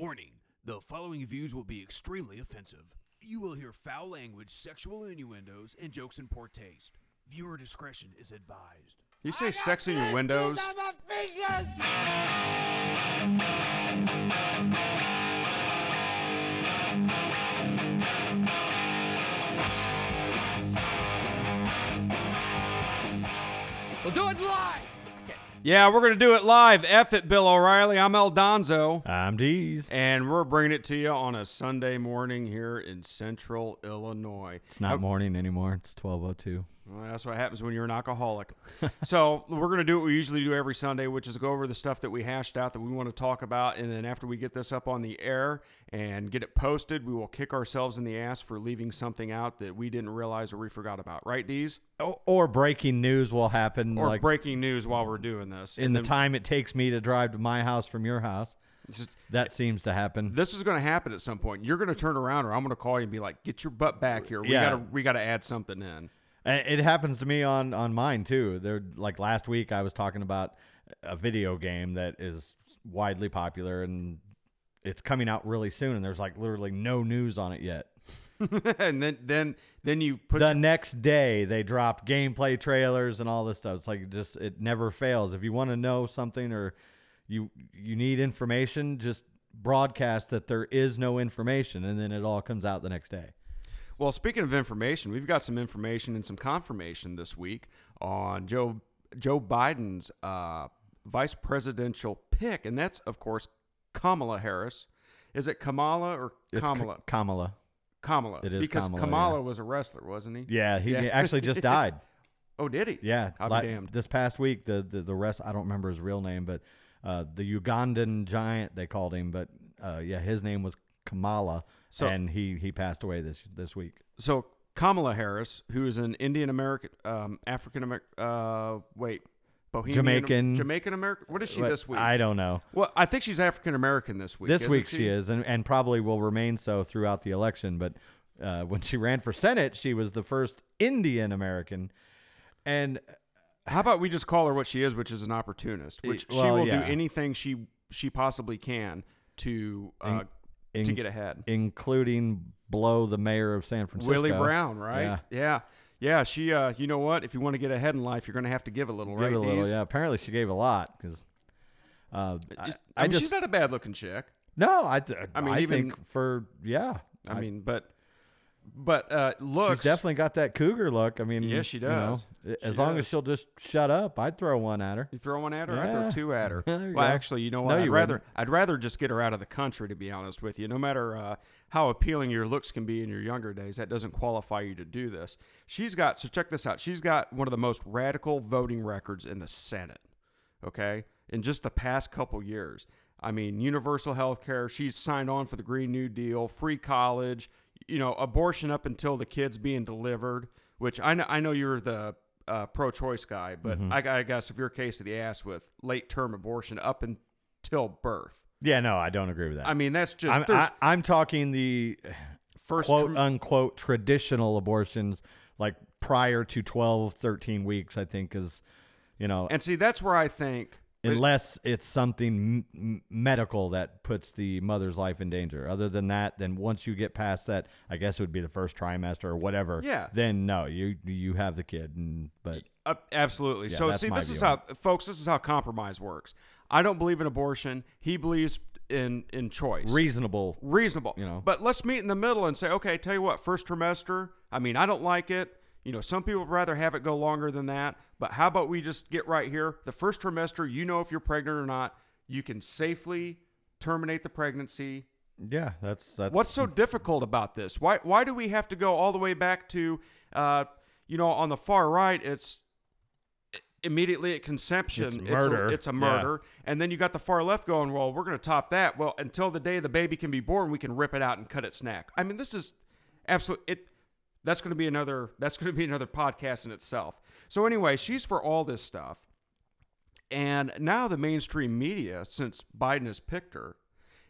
Warning the following views will be extremely offensive. You will hear foul language, sexual innuendos, and jokes in poor taste. Viewer discretion is advised. You say sex in your windows? We'll do it live! Yeah, we're going to do it live. F it, Bill O'Reilly. I'm El Donzo. I'm Deez. And we're bringing it to you on a Sunday morning here in central Illinois. It's not morning anymore. It's 12:02. Well, that's what happens when you're an alcoholic. so we're going to do what we usually do every Sunday, which is go over the stuff that we hashed out that we want to talk about, and then after we get this up on the air and get it posted, we will kick ourselves in the ass for leaving something out that we didn't realize or we forgot about. Right, Dees? Or, or breaking news will happen Or like breaking news while we're doing this. in And the then time it takes me to drive to my house from your house. just- That seems to happen. this is going to happen at some point. You're going to turn around, or I'm going to call you and be like, "Get your butt back here. We Yeah. got to we got to add something in." It happens to me on on mine too. There like last week I was talking about a video game that is widely popular and it's coming out really soon and there's like literally no news on it yet. and then then then you put the next day they dropped gameplay trailers and all this stuff. It's like just it never fails. If you want to know something or you you need information, just broadcast that there is no information and then it all comes out the next day. Well, speaking of information, we've got some information and some confirmation this week on Joe Joe Biden's uh, vice presidential pick, and that's of course Kamala Harris. Is it Kamala or It's K- Kamala? Kamala. Kamala. It is because Kamala, yeah. was a wrestler, wasn't he? Yeah, he Yeah. actually just died. Oh, did he? Yeah, I'll be damned. This past week, the, the the rest I don't remember his real name, but uh, the Ugandan giant they called him, but uh, yeah, his name was Kamala, So- and he he passed away this this week. So Kamala Harris, who is an Indian American, um, African American, uh, wait, Bohemian, Jamaican. Jamaican American. What is she But this week? I don't know. well, I think she's African American this week. This week she is, and, and probably will remain so throughout the election. But uh, when she ran for Senate, she was the first Indian American, and How about we just call her what she is, which is an opportunist, which she will yeah. do anything she she possibly can to uh, in- to get ahead. including blow the mayor of San Francisco, Willie Brown, right? Yeah. yeah, yeah. She, uh, you know what? If you want to get ahead in life, you're going to have to give a little, Give right? a little, yeah. Apparently, she gave a lot because. Uh, I, I I mean, just she's not a bad looking chick. no, I, th- I mean, I even- think for yeah, I, mean, but but uh, looks she's definitely got that cougar look. I mean, Yeah, she you know, does. as She long does. as she'll just shut up, I'd throw one at her. You throw one at her, I throw two at her. Well, go. actually, you know No, what? I'd you rather wouldn't. I'd rather just get her out of the country. To be honest with you, no matter uh, how appealing your looks can be in your younger days, that doesn't qualify you to do this. She's got so check this out. She's got one of the most radical voting records in the Senate. Okay, in just the past couple years. I mean, universal health care. She's signed on for the Green New Deal, free college. You know, abortion up until the kids being delivered. Which I know. I know you're the uh, pro-choice guy, but Mm-hmm. I, I got severe case of the ass with late-term abortion up until birth. Yeah, no, I don't agree with that. I mean, that's just I'm, I, I'm talking the first. quote unquote traditional abortions, like prior to 12, 13 weeks. I think is, you know, and see, that's where I think. Unless it's something m- medical that puts the mother's life in danger. Other than that, then once you get past that, I guess it would be the first trimester or whatever. Yeah. Then no, you you have the kid, and but Uh, absolutely. Yeah, so see, this is how, folks. This is how compromise works. I don't believe in abortion. He believes in in choice. reasonable. reasonable. You know. But let's meet in the middle and say, okay, tell you what, first trimester. I mean, I don't like it. You know, some people would rather have it go longer than that. But how about we just get right here? The first trimester, you know if you're pregnant or not. You can safely terminate the pregnancy. Yeah, that's that's What's so difficult about this? Why why do we have to go all the way back to, uh, you know, on the far right, it's immediately at conception, It's a- murder. It's a, Yeah. murder, and then you got the far left going. Well, we're going to top that. Well, until the day the baby can be born, we can rip it out and cut its snack. I mean, this is absolutely. It that's going to be another. That's going to be another podcast in itself. So anyway, she's for all this stuff. And now the mainstream media, since Biden has picked her,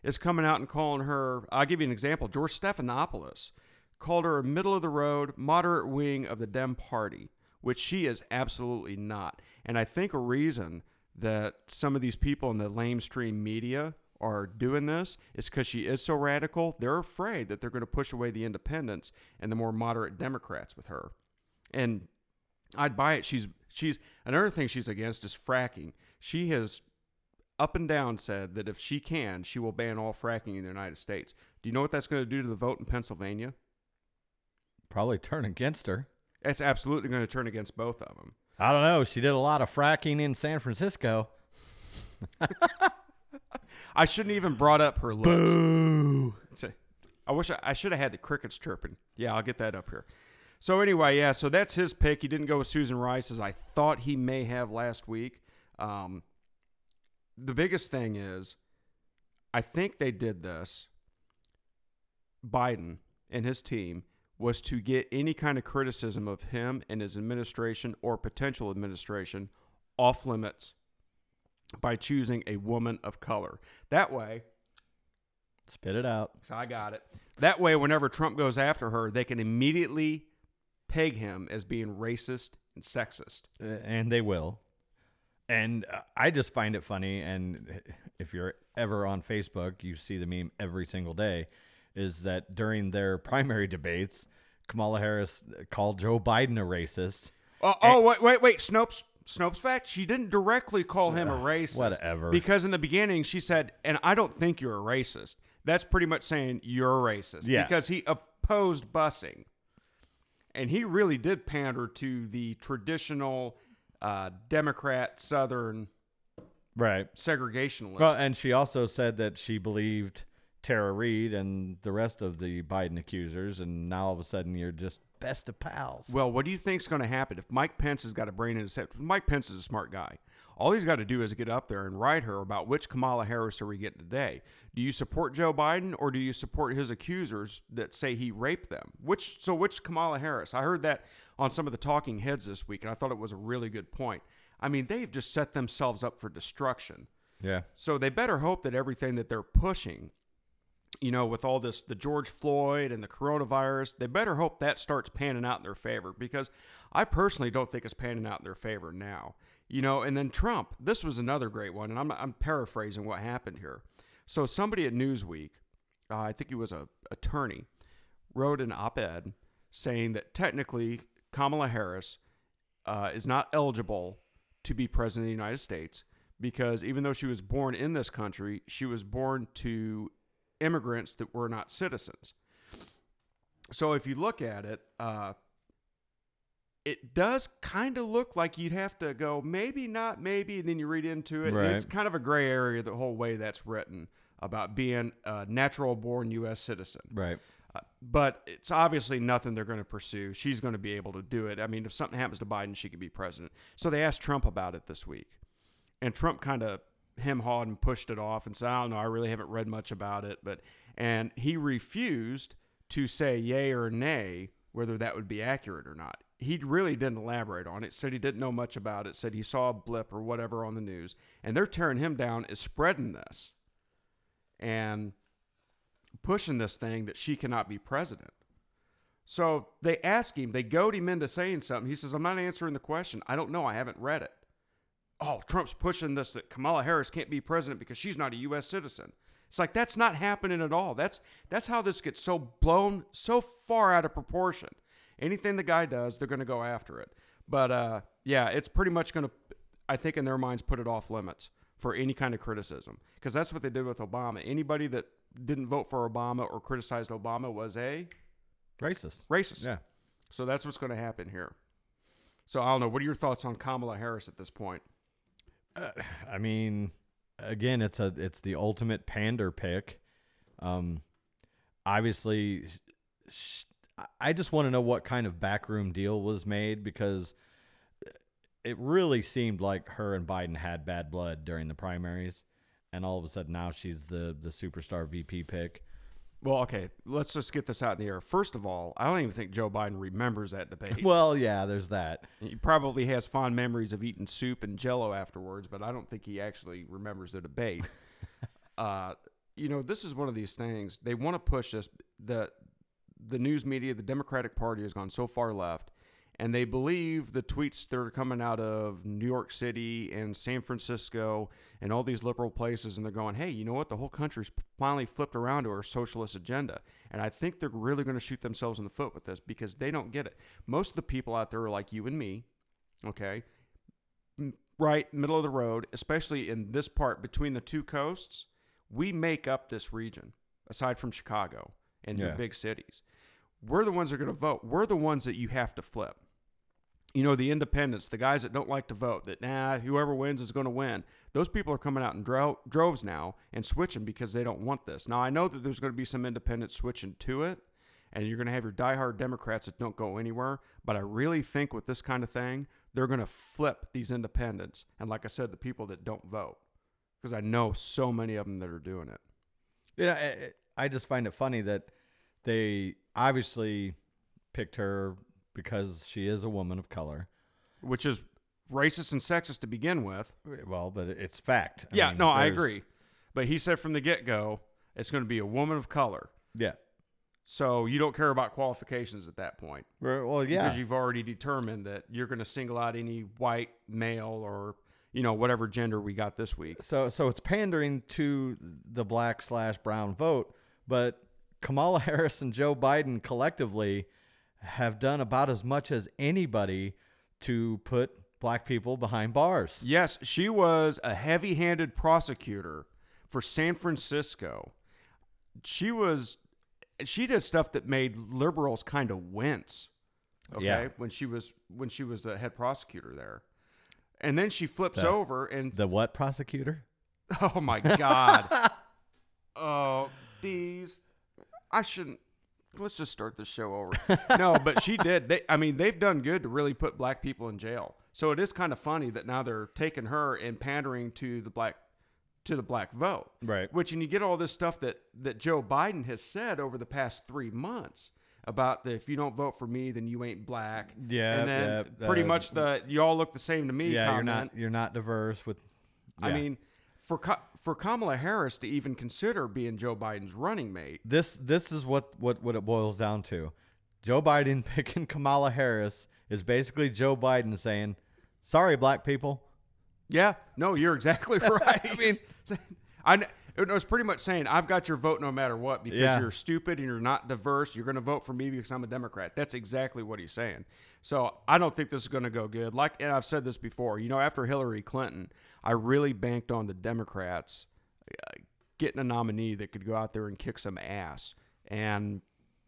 is coming out and calling her. I'll give you an example. George Stephanopoulos called her a middle of the road, moderate wing of the Dem Party, which she is absolutely not. And I think a reason that some of these people in the lamestream media are doing this is because she is so radical. They're afraid that they're going to push away the independents and the more moderate Democrats with her. And I'd buy it. She's she's another thing she's against is fracking. She has up and down said that if she can, she will ban all fracking in the United States. Do you know what that's going to do to the vote in Pennsylvania? Probably turn against her. It's absolutely going to turn against both of them. I don't know. She did a lot of fracking in San Francisco. I shouldn't even brought up her looks. Boo. I wish I, I should have had the crickets chirping. Yeah, I'll get that up here. So anyway, yeah, so that's his pick. He didn't go with Susan Rice as I thought he may have last week. Um, the biggest thing is, I think they did this. Biden and his team was to get any kind of criticism of him and his administration or potential administration off limits by choosing a woman of color. That way, Spit it out. so I got it. That way, whenever Trump goes after her, they can immediately peg him as being racist and sexist. Uh, and they will. And uh, I just find it funny. And if you're ever on Facebook, you see the meme every single day. Is that during their primary debates, Kamala Harris called Joe Biden a racist. Oh, oh wait, wait, wait. Snopes, Snopes fact. She didn't directly call him a racist. whatever. Because in the beginning, she said, and I don't think you're a racist. That's pretty much saying you're a racist. Yeah. Because he opposed busing. And he really did pander to the traditional uh, Democrat Southern Right. segregationalist. Well, and she also said that she believed Tara Reade and the rest of the Biden accusers, and now all of a sudden you're just best of pals. Well, what do you think's going to happen if Mike Pence has got a brain in his head? Mike Pence is a smart guy. All he's got to do is get up there and write her about which Kamala Harris are we getting today. Do you support Joe Biden or do you support his accusers that say he raped them? Which so which Kamala Harris? I heard that on some of the talking heads this week, and I thought it was a really good point. I mean, they've just set themselves up for destruction. Yeah. So they better hope that everything that they're pushing, you know, with all this, the George Floyd and the coronavirus, they better hope that starts panning out in their favor because I personally don't think it's panning out in their favor now. You know, and then Trump, this was another great one, and I'm, I'm paraphrasing what happened here. So somebody at Newsweek, uh, I think he was a attorney, wrote an op-ed saying that technically Kamala Harris uh, is not eligible to be president of the United States because even though she was born in this country, she was born to immigrants that were not citizens. So if you look at it, uh, it does kind of look like you'd have to go maybe not maybe, and then you read into it. Right. It's kind of a gray area the whole way that's written about being a natural born U.S. citizen. Right. Uh, but it's obviously nothing they're going to pursue. She's going to be able to do it. I mean, if something happens to Biden, she could be president. So they asked Trump about it this week. And Trump kind of hem hawed and pushed it off and said, I don't know, I really haven't read much about it. But and he refused to say yay or nay whether that would be accurate or not. He really didn't elaborate on it. Said he didn't know much about it. Said he saw a blip or whatever on the news. And they're tearing him down is spreading this. And pushing this thing that she cannot be president. So they ask him, they goad him into saying something. He says, I'm not answering the question. I don't know. I haven't read it. Oh, Trump's pushing this that Kamala Harris can't be president because she's not a U.S. citizen. It's like that's not happening at all. That's that's how this gets so blown so far out of proportion. Anything the guy does, they're going to go after it. But uh, yeah, it's pretty much going to, I think, in their minds, put it off limits for any kind of criticism because that's what they did with Obama. Anybody that didn't vote for Obama or criticized Obama was a Racist. racist. Yeah. So that's what's going to happen here. So I don't know. What are your thoughts on Kamala Harris at this point? I mean, again, it's a it's the ultimate pander pick. Um, obviously, sh- I just want to know what kind of backroom deal was made because it really seemed like her and Biden had bad blood during the primaries, and all of a sudden now she's the the superstar VP pick. Well, okay, let's just get this out in the air. First of all, I don't even think Joe Biden remembers that debate. Well, yeah, there's that. he probably has fond memories of eating soup and jello afterwards, but I don't think he actually remembers the debate. uh, you know, this is one of these things. They want to push this. The the news media, the Democratic Party has gone so far left, and they believe the tweets that are coming out of New York City and San Francisco and all these liberal places, and they're going, hey, you know what? The whole country's finally flipped around to our socialist agenda. And I think they're really going to shoot themselves in the foot with this because they don't get it. Most of the people out there are like you and me, okay? Right, middle of the road, especially in this part between the two coasts, we make up this region, aside from Chicago and your Yeah. big cities. We're the ones that are going to vote. We're the ones that you have to flip you know, the independents, the guys that don't like to vote, that nah, whoever wins is going to win. Those people are coming out in dro- droves now and switching because they don't want this. Now, I know that there's going to be some independents switching to it, and you're going to have your diehard Democrats that don't go anywhere. But I really think with this kind of thing, they're going to flip these independents. And like I said, the people that don't vote, because I know so many of them that are doing it. Know, I, I just find it funny that they obviously picked her because she is a woman of color. Which is racist and sexist to begin with. Well, but it's fact. I yeah, mean, no, I agree. But he said from the get go, it's going to be a woman of color. Yeah. So you don't care about qualifications at that point. Well, well, yeah. Because you've already determined that you're going to single out any white male or, you know, whatever gender we got this week. So so it's pandering to the black slash brown vote, but Kamala Harris and Joe Biden collectively have done about as much as anybody to put black people behind bars. Yes, she was a heavy handed prosecutor for San Francisco. She was, she did stuff that made liberals kind of wince. Okay. Yeah. When she was, when she was a head prosecutor there. And then she flips The- over and The what prosecutor? Oh my god. oh, these. I shouldn't. Let's just start the show over. no, but she did. They, I mean, they've done good to really put black people in jail. So it is kind of funny that now they're taking her and pandering to the black, to the black vote. Right. Which, and you get all this stuff that that Joe Biden has said over the past three months about the if you don't vote for me, then you ain't black. Yeah, And then yeah, pretty uh, much the you all look the same to me. Yeah, you're not you're not diverse with I mean, for Ka- for Kamala Harris to even consider being Joe Biden's running mate, this this is what what what it boils down to. Joe Biden picking Kamala Harris is basically Joe Biden saying, "Sorry, black people." yeah, no, you're exactly right. I mean, I it was pretty much saying I've got your vote no matter what because Yeah. you're stupid and you're not diverse. You're going to vote for me because I'm a Democrat. That's exactly what he's saying. So I don't think this is going to go good. Like, and I've said this before. You know, after Hillary Clinton, I really banked on the Democrats uh, getting a nominee that could go out there and kick some ass, and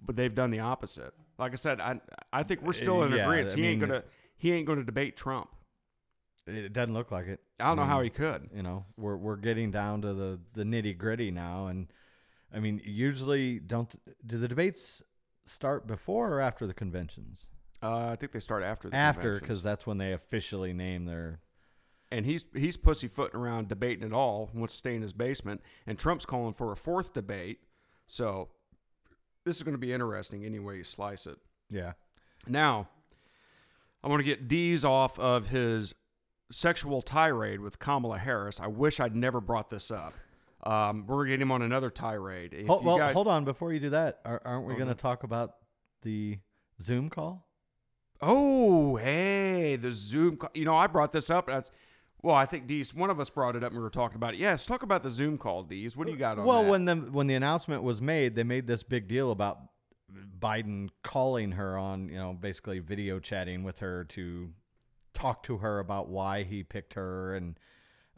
but they've done the opposite. Like I said, I I think we're still in Yeah, agreement. He ain't gonna he ain't gonna debate Trump. It doesn't look like it. I don't know how he could. you know we're we're getting down to the the nitty gritty now and i mean usually don't do the debates start before or after the conventions Uh, I think they start after the after because that's when they officially name their and he's he's pussyfooting around debating it all. Wants to stay in his basement, and Trump's calling for a fourth debate. So this is going to be interesting any way you slice it. yeah Now, I want to get D's off of his sexual tirade with Kamala Harris. I wish I'd never brought this up. Um, we're going to get him on another tirade. If Hold, well guys- hold on before you do that are, aren't we Okay. going to talk about the zoom call Oh, hey, the Zoom. Call. You know, I brought this up. That's well, I think D's. One of us brought it up. and We were talking about it. Yes, talk about the Zoom call, D's. What do you got on well that? when the when the announcement was made they made this big deal about biden calling her on you know basically video chatting with her to talk to her about why he picked her and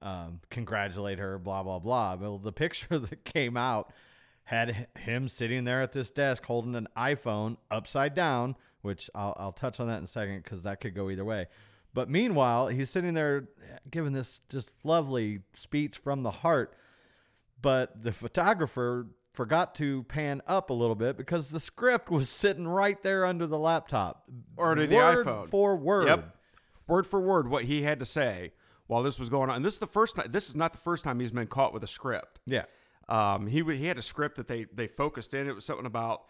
um, congratulate her blah blah blah well the picture that came out had him sitting there at this desk holding an iphone upside down which i'll, I'll touch on that in a second because that could go either way but meanwhile he's sitting there giving this just lovely speech from the heart but the photographer forgot to pan up a little bit because the script was sitting right there under the laptop. Or to the iPhone. for word. Yep. Word for word, what he had to say while this was going on. And this is the first time. This is not the first time he's been caught with a script. Yeah. Um, he he had a script that they they focused in. It was something about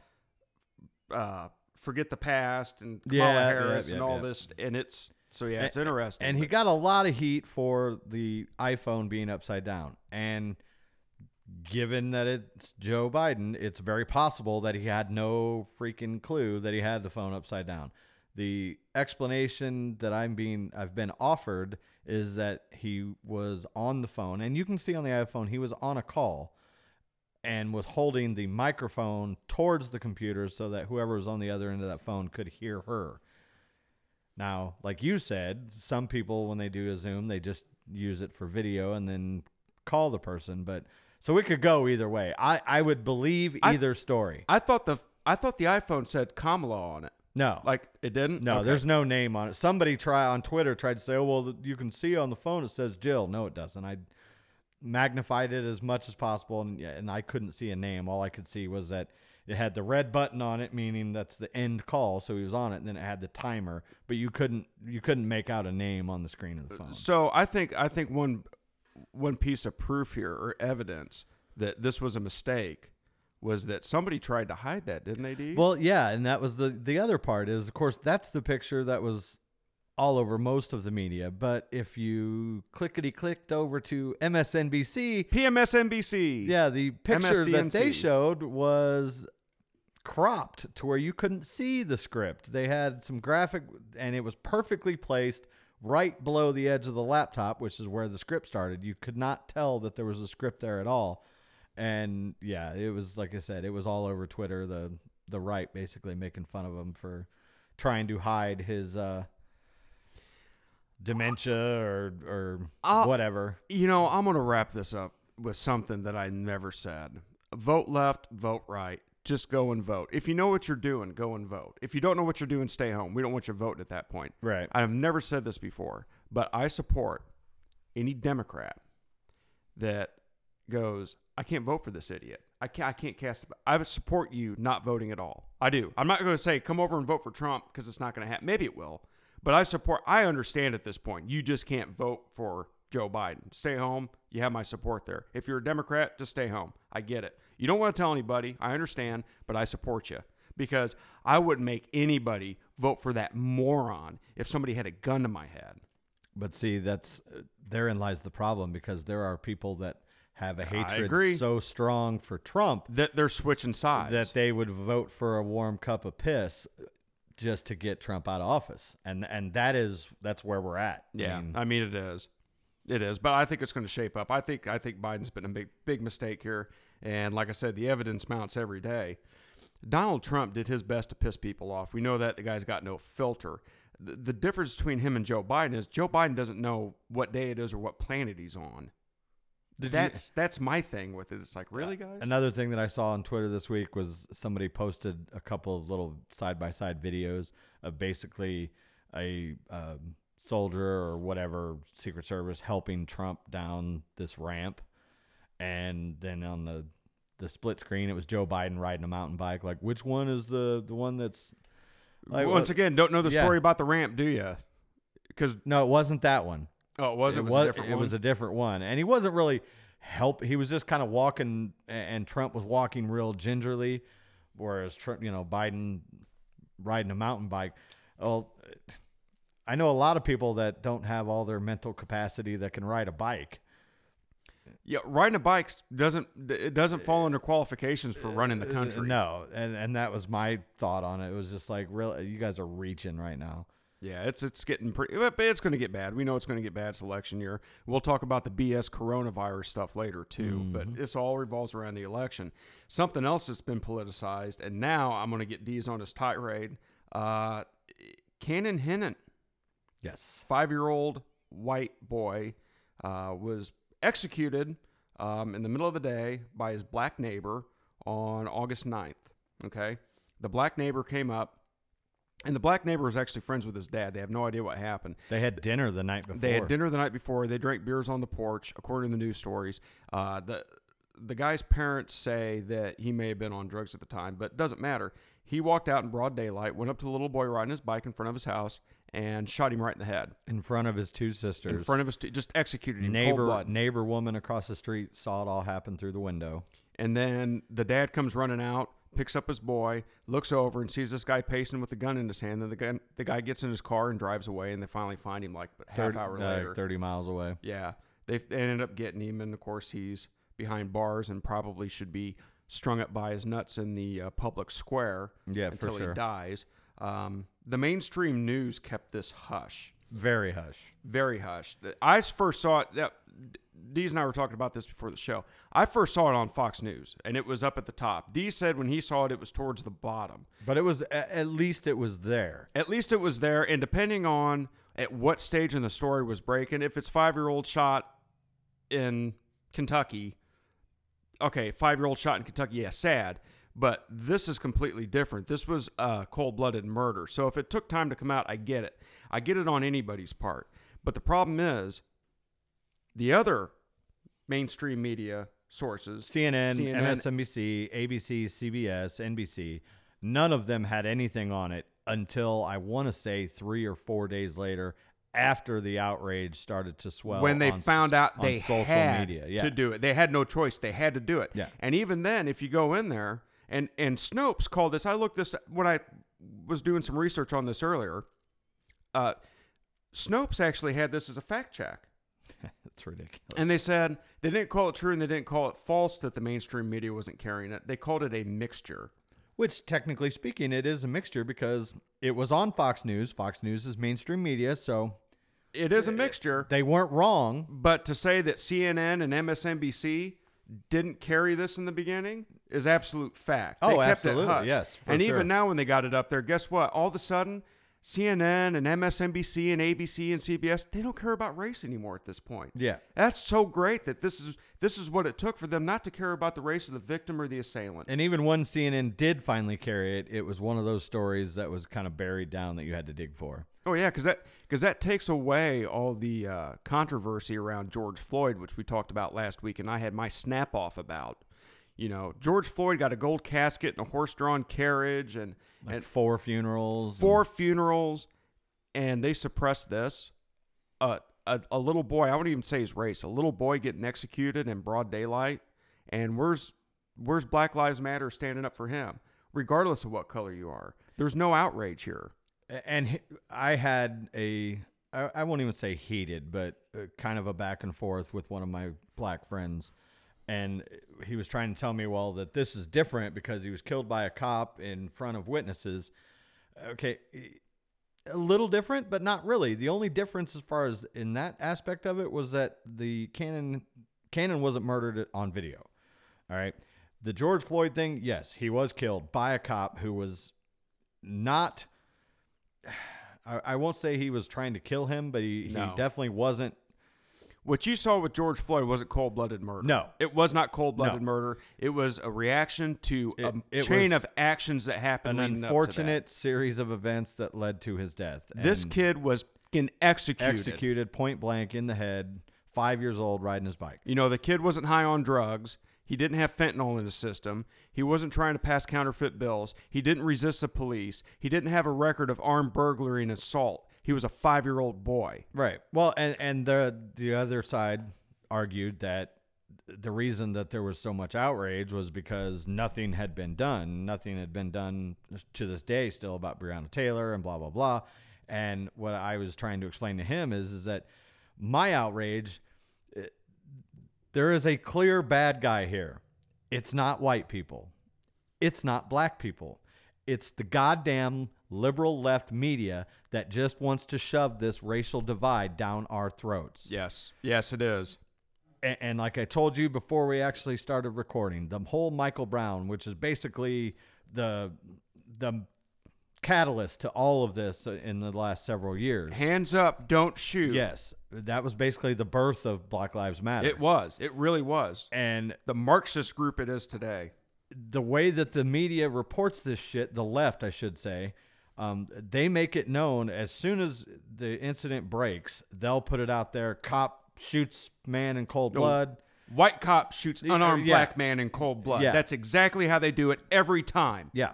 uh, forget the past and Kamala Yeah, Harris yeah, and all yeah. this. And it's so yeah, it's And- interesting. And he got a lot of heat for the iPhone being upside down. And given that it's Joe Biden, it's very possible that he had no freaking clue that he had the phone upside down. The explanation that I'm being I've been offered is that he was on the phone, and you can see on the iPhone he was on a call and was holding the microphone towards the computer so that whoever was on the other end of that phone could hear her. Now, like you said, some people when they do a Zoom, they just use it for video and then call the person. But so it could go either way. I, I would believe I- either story. I thought the I thought the iPhone said Kamala on it. No, Like it didn't. no, Okay. there's no name on it. Somebody try on Twitter tried to say, "Oh well, you can see on the phone it says Jill." No, it doesn't. I magnified it as much as possible, and, and I couldn't see a name. All I could see was that it had the red button on it, meaning that's the end call. So he was on it, and then it had the timer, but you couldn't you couldn't make out a name on the screen of the phone. So I think I think one one piece of proof here or evidence that this was a mistake was that somebody tried to hide that, didn't they, Dee? Well, yeah, and that was the the other part is, of course, that's the picture that was all over most of the media. But if you clickety clicked over to MSNBC, PMSNBC. yeah, the picture that they showed was cropped to where you couldn't see the script. They had some graphic, and it was perfectly placed right below the edge of the laptop, which is where the script started. You could not tell that there was a script there at all. And yeah, it was like I said, it was all over Twitter. The the right basically making fun of him for trying to hide his uh, dementia or or I'll- whatever. You know, I'm going to wrap this up with something that I never said. Vote left, vote right. Just go and vote. If you know what you're doing, go and vote. If you don't know what you're doing, stay home. We don't want you voting at that point. Right. I've never said this before, but I support any Democrat that goes, I can't vote for this idiot. I can't. I can't cast. I would support you not voting at all. I do. I'm not going to say come over and vote for Trump because it's not going to happen. Maybe it will, but I support. I understand at this point. You just can't vote for Joe Biden. Stay home. You have my support there. If you're a Democrat, just stay home. I get it. You don't want to tell anybody. I understand, but I support you because I wouldn't make anybody vote for that moron if somebody had a gun to my head. But see, that's uh, therein lies the problem because there are people that have a hatred so strong for Trump That they're switching sides. that they would vote for a warm cup of piss just to get Trump out of office, and and that is that's where we're at. I Yeah, mean, I mean it is, it is. But I think it's going to shape up. I think I think Biden's been a big big mistake here, and like I said, the evidence mounts every day. Donald Trump did his best to piss people off. We know that the guy's got no filter. The, the difference between him and Joe Biden is Joe Biden doesn't know what day it is or what planet he's on. Did you- that's that's my thing with it. It's like really, guys. Another thing that I saw on Twitter this week was somebody posted a couple of little side by side videos of basically a um, soldier or whatever Secret Service helping Trump down this ramp, and then on the the split screen it was Joe Biden riding a mountain bike. Like, which one is the the one that's like Once what- again, don't know the yeah. story about the ramp, do you? Because No, it wasn't that one. Oh, it was it, was, was a different it one? was a different one, and he wasn't really help. He was just kind of walking, and Trump was walking real gingerly, whereas Trump, you know, Biden riding a mountain bike. Well, I know a lot of people that don't have all their mental capacity that can ride a bike. Yeah, riding a bike doesn't it doesn't fall under qualifications for running the country. Uh, No, and and that was my thought on it. It was just like, really, you guys are reaching right now. Yeah, it's it's getting pretty. It's going to get bad. We know it's going to get bad selection year. We'll talk about the BS coronavirus stuff later too. But this all revolves around the election. Something else that's been politicized, and now I'm going to get D's on his tirade. Uh, Cannon Hinnant, Yes. five year old white boy, uh, was executed um, in the middle of the day by his black neighbor on August 9th. Okay. The black neighbor came up, and the black neighbor was actually friends with his dad. They have no idea what happened. They had dinner the night before. They had dinner the night before. They drank beers on the porch, according to the news stories. Uh, the the guy's parents say that he may have been on drugs at the time, but it doesn't matter. He walked out in broad daylight, went up to the little boy riding his bike in front of his house, and shot him right in the head in front of his two sisters. in front of us, just executed him. neighbor neighbor woman across the street saw it all happen through the window. And then the dad comes running out, picks up his boy, looks over and sees this guy pacing with a gun in his hand. Then the guy, the guy gets in his car and drives away. And they finally find him like half 30, hour uh, later. 30 miles away. Yeah, they they ended up getting him, and of course he's behind bars and probably should be strung up by his nuts in the uh, public square Yeah, for until sure. he dies. Um, the mainstream news kept this hush, Very hush. very hush. I first saw it. That, Deez and I were talking about this before the show. I first saw it on Fox News, and it was up at the top. Dee said when he saw it, it was towards the bottom. But it was at least it was there. At least it was there, and depending on at what stage in the story was breaking, if it's five year old shot in Kentucky, okay, five year old shot in Kentucky, yeah, sad. But this is completely different. This was a cold blooded murder. So if it took time to come out, I get it. I get it on anybody's part. But the problem is the other mainstream media sources CNN, MSNBC, ABC, CBS, NBC, none of them had anything on it until I want to say three or four days later after the outrage started to swell. when they on found out they social had media. Yeah. to do it. They had no choice. They had to do it. Yeah. And even then, if you go in there and and Snopes called this. I looked this when I was doing some research on this earlier. Uh, Snopes actually had this as a fact check. It's ridiculous. And they said they didn't call it true and they didn't call it false that the mainstream media wasn't carrying it. They called it a mixture. Which, technically speaking, it is a mixture because it was on Fox News. Fox News is mainstream media, so It is a mixture. they weren't wrong. But to say that CNN and MSNBC didn't carry this in the beginning is absolute fact. Oh, absolutely, yes, for and sure. even now, when they got it up there, guess what? All of a sudden, CNN and MSNBC and ABC and CBS they don't care about race anymore at this point. Yeah. That's so great that this is this is what it took for them not to care about the race of the victim or the assailant. And even when CNN did finally carry it, it was one of those stories that was kind of buried down that you had to dig for. Oh yeah, because that because that takes away all the uh, controversy around George Floyd, which we talked about last week, and I had my snap off about. You know, George Floyd got a gold casket and a horse-drawn carriage, and Like and four funerals. and- four funerals, and they suppressed this. Uh, a a little boy, I won't even say his race, a little boy getting executed in broad daylight, and where's where's Black Lives Matter standing up for him, regardless of what color you are? There's no outrage here. and I had a I, I won't even say heated, but uh, kind of a back and forth with one of my black friends, and he was trying to tell me, well, that this is different because he was killed by a cop in front of witnesses. Okay, a little different, but not really. The only difference, as far as in that aspect of it, was that the Cannon Cannon wasn't murdered on video. All right. The George Floyd thing, yes, he was killed by a cop who was not I, I won't say he was trying to kill him, but he, No. he definitely wasn't. What you saw with George Floyd wasn't cold blooded murder. No. It was not cold blooded No. murder. It was a reaction to It- a it chain of actions that happened. An leading up to that. unfortunate series of events that led to his death. This kid was executed. executed point blank in the head, five years old, riding his bike. You know, the kid wasn't high on drugs. He didn't have fentanyl in his system. He wasn't trying to pass counterfeit bills. He didn't resist the police. He didn't have a record of armed burglary and assault. He was a five year old boy. Right. Well, and and the the other side argued that the reason that there was so much outrage was because nothing had been done. Nothing had been done to this day still about Breonna Taylor and blah blah blah. And what I was trying to explain to him is is that my outrage eh, there is a clear bad guy here. It's not white people. It's not black people. It's the goddamn liberal left media that just wants to shove this racial divide down our throats. Yes. Yes, it is. And, and like I told you before we actually started recording, the whole Michael Brown, which is basically the the catalyst to all of this in the last several years. Hands up, don't shoot. yes, that was basically the birth of Black Lives Matter. It was. It really was. and The Marxist group it is today. the way that the media reports this shit, the left, I should say, um, they make it known as soon as the incident breaks, they'll put it out there. Cop shoots man in cold blood. White cop shoots unarmed yeah. black man in cold blood. Yeah. That's exactly how they do it every time. Yeah.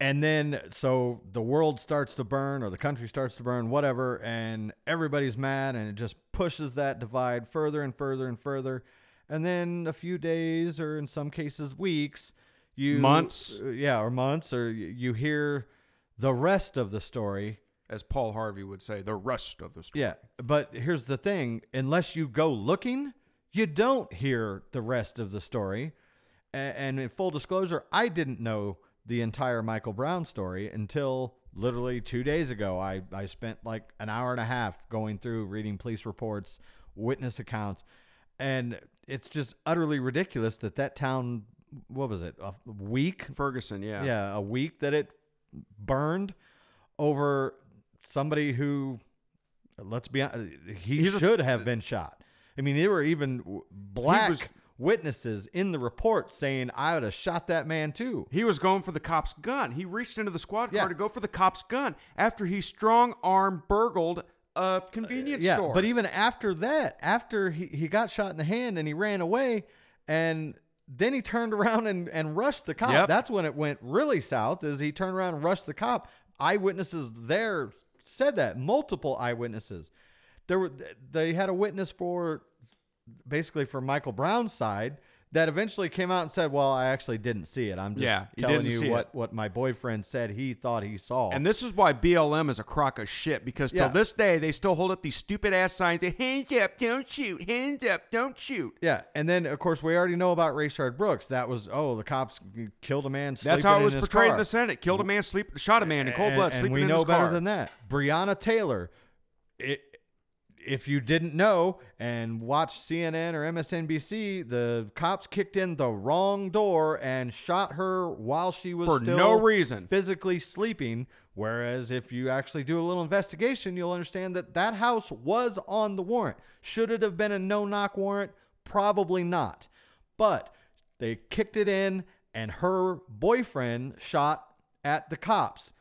And then so the world starts to burn or the country starts to burn, whatever, and everybody's mad and it just pushes that divide further and further and further. And then a few days or in some cases weeks, you Months. uh, yeah, or months or you hear the rest of the story. As Paul Harvey would say, the rest of the story. Yeah, but here's the thing, unless you go looking, you don't hear the rest of the story. And in full disclosure, I didn't know the entire Michael Brown story until literally two days ago, I, I spent like an hour and a half going through reading police reports, witness accounts, and it's just utterly ridiculous that that town, what was it, a week? Ferguson, yeah. Yeah, a week that it burned over somebody who, let's be honest, he He's a- should have been shot. I mean, there were even black was- witnesses in the report saying, I would have shot that man too. He was going for the cop's gun. He reached into the squad Yeah. car to go for the cop's gun after he strong arm burgled a convenience yeah, store. but even after that, after he, he got shot in the hand and he ran away, and then he turned around and, and rushed the cop. Yep. That's when it went really south. Is he turned around and rushed the cop? Eyewitnesses there said that multiple eyewitnesses. There were they had a witness for basically for Michael Brown's side that eventually came out and said, "Well, I actually didn't see it. I'm just Yeah, telling you what it." what my boyfriend said he thought he saw." and this is why BLM is a crock of shit because till Yeah. this day they still hold up these stupid ass signs that hands up, don't shoot, hands up, don't shoot. Yeah, and then of course we already know about Rayshard Brooks. That was oh the cops killed a man. That's how it was portrayed car. in the Senate. Killed a man, sleep, shot a man in cold blood, and, sleeping and we know better than that. Breonna Taylor. It, if you didn't know and watched CNN or MSNBC, the cops kicked in the wrong door and shot her while she was For still no reason. physically sleeping. Whereas if you actually do a little investigation, you'll understand that that house was on the warrant. Should it have been a no knock warrant? Probably not. But they kicked it in, and her boyfriend shot at the cops.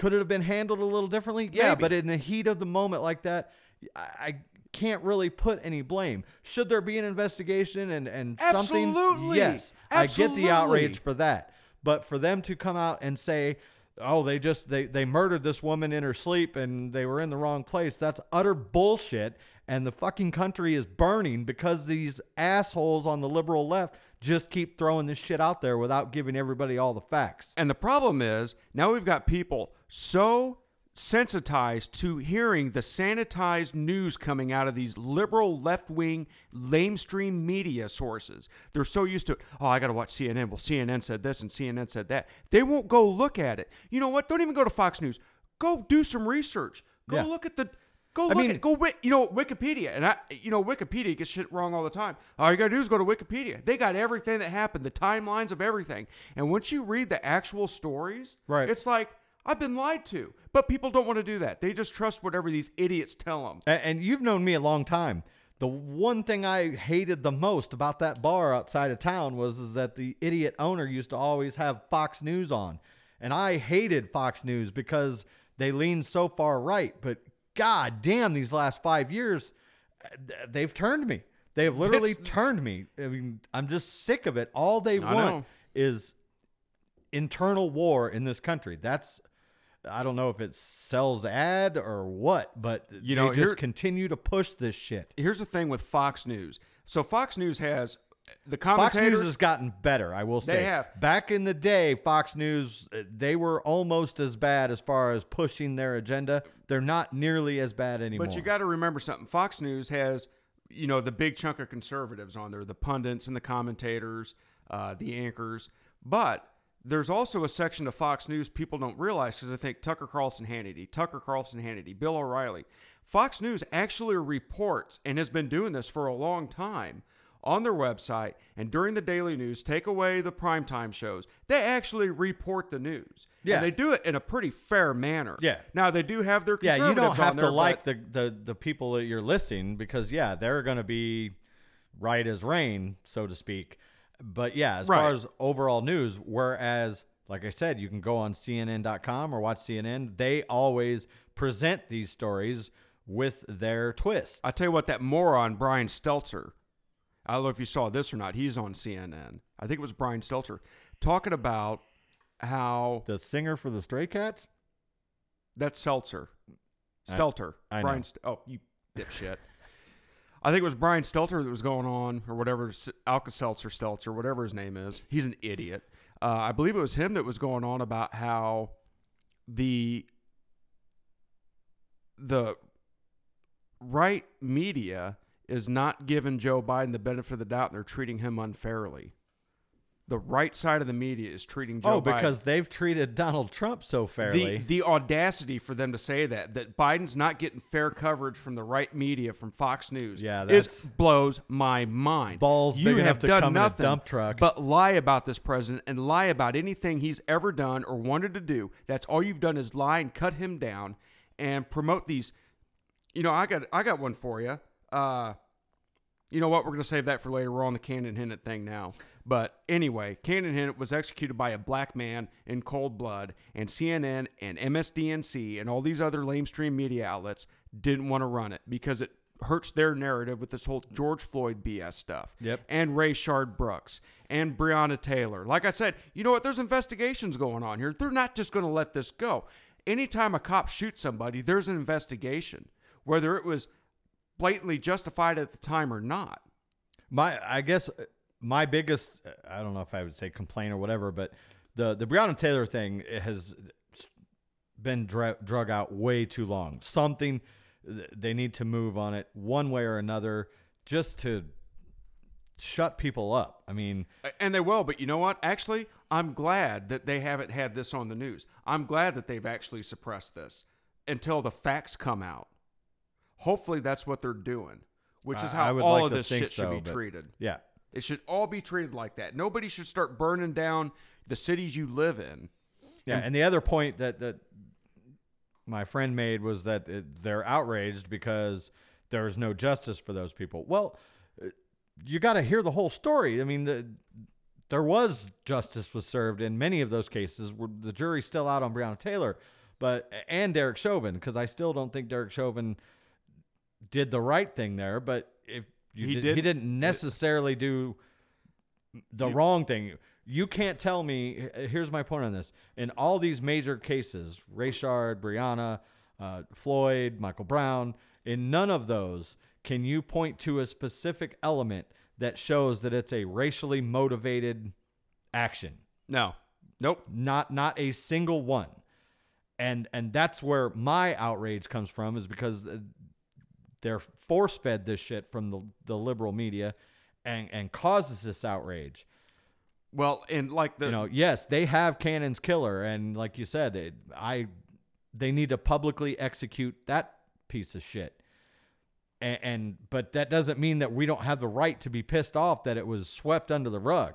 Could it have been handled a little differently? Yeah, Maybe. but in the heat of the moment like that, I, I can't really put any blame. Should there be an investigation and, and something? Absolutely. Yes, I get the outrage for that. But for them to come out and say, "Oh, they just they they murdered this woman in her sleep and they were in the wrong place," that's utter bullshit. And the fucking country is burning because these assholes on the liberal left just keep throwing this shit out there without giving everybody all the facts. And the problem is now we've got people so sensitized to hearing the sanitized news coming out of these liberal left wing lamestream media sources. They're so used to, it, oh, I got to watch CNN. Well, CNN said this and CNN said that. They won't go look at it. You know what? Don't even go to Fox News. Go do some research. Go Yeah. look at the. Go I look mean- at go you know Wikipedia and I you know Wikipedia gets shit wrong all the time. All you gotta do is go to Wikipedia. They got everything that happened, the timelines of everything. And once you read the actual stories, Right. it's like I've been lied to. But people don't want to do that. They just trust whatever these idiots tell them. A- And you've known me a long time. The one thing I hated the most about that bar outside of town was is that the idiot owner used to always have Fox News on. And I hated Fox News because they leaned so far right. But god damn, these last five years, they've turned me. They have literally That's- turned me. I mean, I'm just sick of it. All they I want know. is internal war in this country. That's I don't know if it sells ad or what, but You they know, just here- continue to push this shit. Here's the thing with Fox News. So Fox News has the Fox News has gotten better, I will say. They have. Back in the day, Fox News uh, they were almost as bad as far as pushing their agenda. They're not nearly as bad anymore. But you got to remember something. Fox News has, you know, the big chunk of conservatives on there, the pundits and the commentators, uh, the anchors. But there's also a section of Fox News people don't realize because I think Tucker Carlson Hannity, Tucker Carlson Hannity, Bill O'Reilly. Fox News actually reports and has been doing this for a long time on their website and during the daily news, take away the primetime shows, they actually report the news. Yeah. And they do it in a pretty fair manner. Yeah. Now they do have their yeah, you don't have to like the, the the people that you're listing because yeah, they're going to be right as rain, so to speak. But yeah, as far as overall news, whereas like I said, you can go on CNN.com or watch CNN. They always present these stories with their twist. I tell you what, that moron Brian Stelter. I don't know if you saw this or not. He's on CNN. I think it was Brian Stelter talking about how The singer for the Stray Cats. that's Setzer, I- Stelter. I Brian. know. St- oh, you dipshit. I think it was Brian Stelter that was going on, or whatever, Alka Seltzer, Stelter, whatever his name is. He's an idiot. Uh, I believe it was him that was going on about how the the right media is not giving Joe Biden the benefit of the doubt and they're treating him unfairly. the right side of the media is treating Joe oh, Biden. because they've treated Donald Trump so fairly. the the audacity for them to say that that Biden's not getting fair coverage from the right media from Fox News Yeah, that's- blows my mind. Balls you big have enough to done come in a nothing dump truck. but lie about this president and lie about anything he's ever done or wanted to do. That's all you've done is lie and cut him down and promote these. You know, I got I got one for you. Uh, you know what? We're going to save that for later. We're on the Cannon Hinnant thing now. But anyway, Cannon Hinnant was executed by a black man in cold blood, and CNN and MSDNC and all these other lamestream media outlets didn't want to run it because it hurts their narrative with this whole George Floyd BS stuff. Yep. And Rayshard Brooks and Breonna Taylor. Like I said, you know what? There's investigations going on here. They're not just going to let this go. Anytime a cop shoots somebody, there's an investigation, whether it was blatantly justified at the time or not. my I guess uh, my biggest I don't know if I would say complaint or whatever, but the the Breonna Taylor thing has been dra- drug out way too long. Something they need to move on it one way or another just to shut people up. I mean, And they will, but you know what? Actually, I'm glad that they haven't had this on the news. I'm glad that they've actually suppressed this until the facts come out. Hopefully, that's what they're doing, which is how all like of this shit should be treated. yeah. It should all be treated like that. Nobody should start burning down the cities you live in. Yeah, and the other point that that my friend made was that it, they're outraged because there is no justice for those people. Well, uh, you got to hear the whole story. I mean, the, there was justice was served in many of those cases. Where the jury's still out on Breonna Taylor, but and Derek Chauvin because I still don't think Derek Chauvin did the right thing there. But if you He did, did- he didn't necessarily do the wrong thing. You can't tell me. Here's my point on this: in all these major cases, Rayshard, Breonna, uh, Floyd, Michael Brown, in none of those can you point to a specific element that shows that it's a racially motivated action. No. Nope. Not not a single one. And and that's where my outrage comes from is because uh, they're force fed this shit from the, the liberal media and and causes this outrage Well, and like the you know, yes, they have Cannon's killer, and like you said, it, I they need to publicly execute that piece of shit. And, and but that doesn't mean that we don't have the right to be pissed off that it was swept under the rug.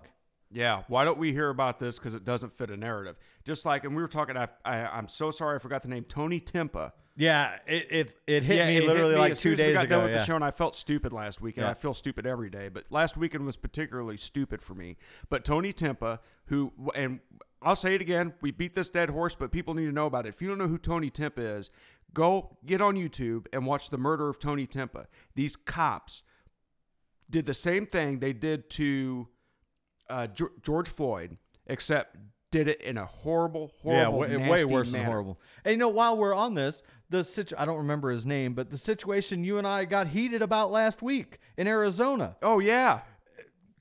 Yeah, why don't we hear about this? Because it doesn't fit a narrative. Just like, and we were talking. I, I, I'm so sorry, I forgot the name. Tony Timpa. Yeah, it it, it hit yeah, me it hit literally me like as soon two as we days got ago. done with yeah. the show, and I felt stupid last week, and Yeah. I feel stupid every day. But last weekend was particularly stupid for me. But Tony Timpa, who, and I'll say it again, we beat this dead horse, but people need to know about it. If you don't know who Tony Timpa is, go get on YouTube and watch the murder of Tony Timpa. These cops did the same thing they did to uh, George Floyd, except did it in a horrible, horrible, yeah, way, way worse than horrible. And you know, while we're on this, the situ- I don't remember his name, but the situation you and I got heated about last week in Arizona. Oh yeah,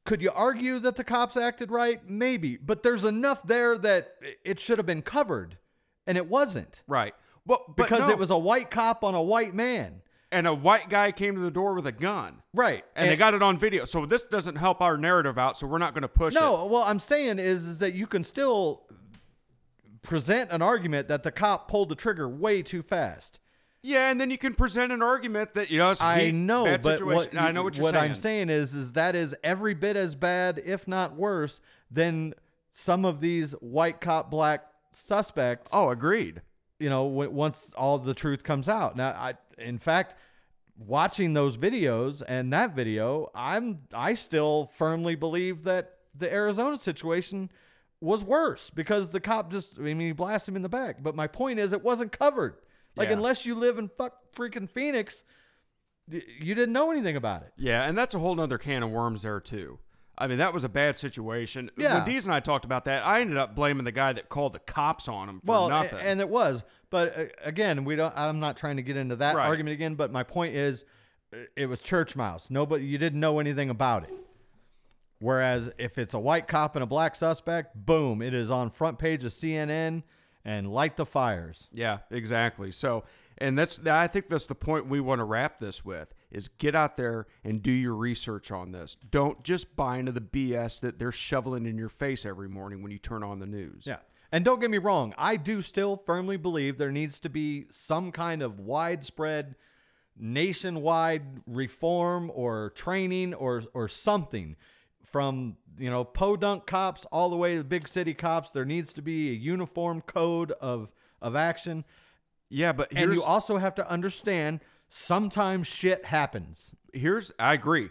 Could you argue that the cops acted right? Maybe, but there's enough there that it should have been covered, and it wasn't right. Well, but because no. it was a white cop on a white man. And a white guy came to the door with a gun. Right, And, they got it on video. So this doesn't help our narrative out, so we're not going to push it. No, what I'm saying is, is that you can still present an argument that the cop pulled the trigger way too fast. Yeah, and then you can present an argument that, you know, it's I heat, know, bad but situation. what, I know what you're saying. What I'm saying is, is that is every bit as bad, if not worse, than some of these white cop black suspects. Oh, agreed. you know, w- once all the truth comes out. Now, I, in fact, watching those videos and that video, I'm, I still firmly believe that the Arizona situation was worse because the cop just, I mean, he blasted him in the back. But my point is, it wasn't covered. Like, Yeah. unless you live in fuck freaking Phoenix, you didn't know anything about it. Yeah, and that's a whole nother can of worms there, too. I mean, that was a bad situation. Yeah. When Deez and I talked about that, I ended up blaming the guy that called the cops on him for well, nothing. and it was. But uh, again, we don't. I'm not trying to get into that Right. argument again. But my point is, uh, it was church mouse. Nobody, you didn't know anything about it. Whereas if it's a white cop and a black suspect, boom, it is on front page of CNN and light the fires. Yeah, exactly. So, and that's I think that's the point we want to wrap this with is get out there and do your research on this. Don't just buy into the BS that they're shoveling in your face every morning when you turn on the news. Yeah. And don't get me wrong, I do still firmly believe there needs to be some kind of widespread nationwide reform or training or or something from you know podunk cops all the way to the big city cops there needs to be a uniform code of of action Yeah, but and you also have to understand sometimes shit happens here's I agree.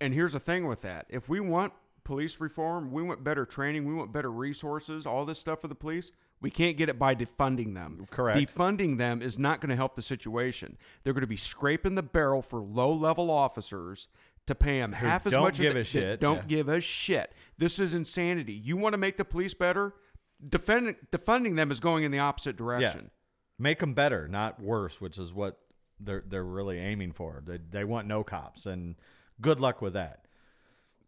And here's the thing with that. If we want police reform, we want better training, we want better resources, all this stuff for the police, we can't get it by defunding them. Correct. Defunding them is not going to help the situation. They're going to be scraping the barrel for low-level officers to pay them half as don't much give as a shit, don't yeah. give a shit. This is insanity. You want to make the police better? Defend, defunding them is going in the opposite direction. Yeah. make them better not worse which is what they're they're really aiming for they, they want no cops and good luck with that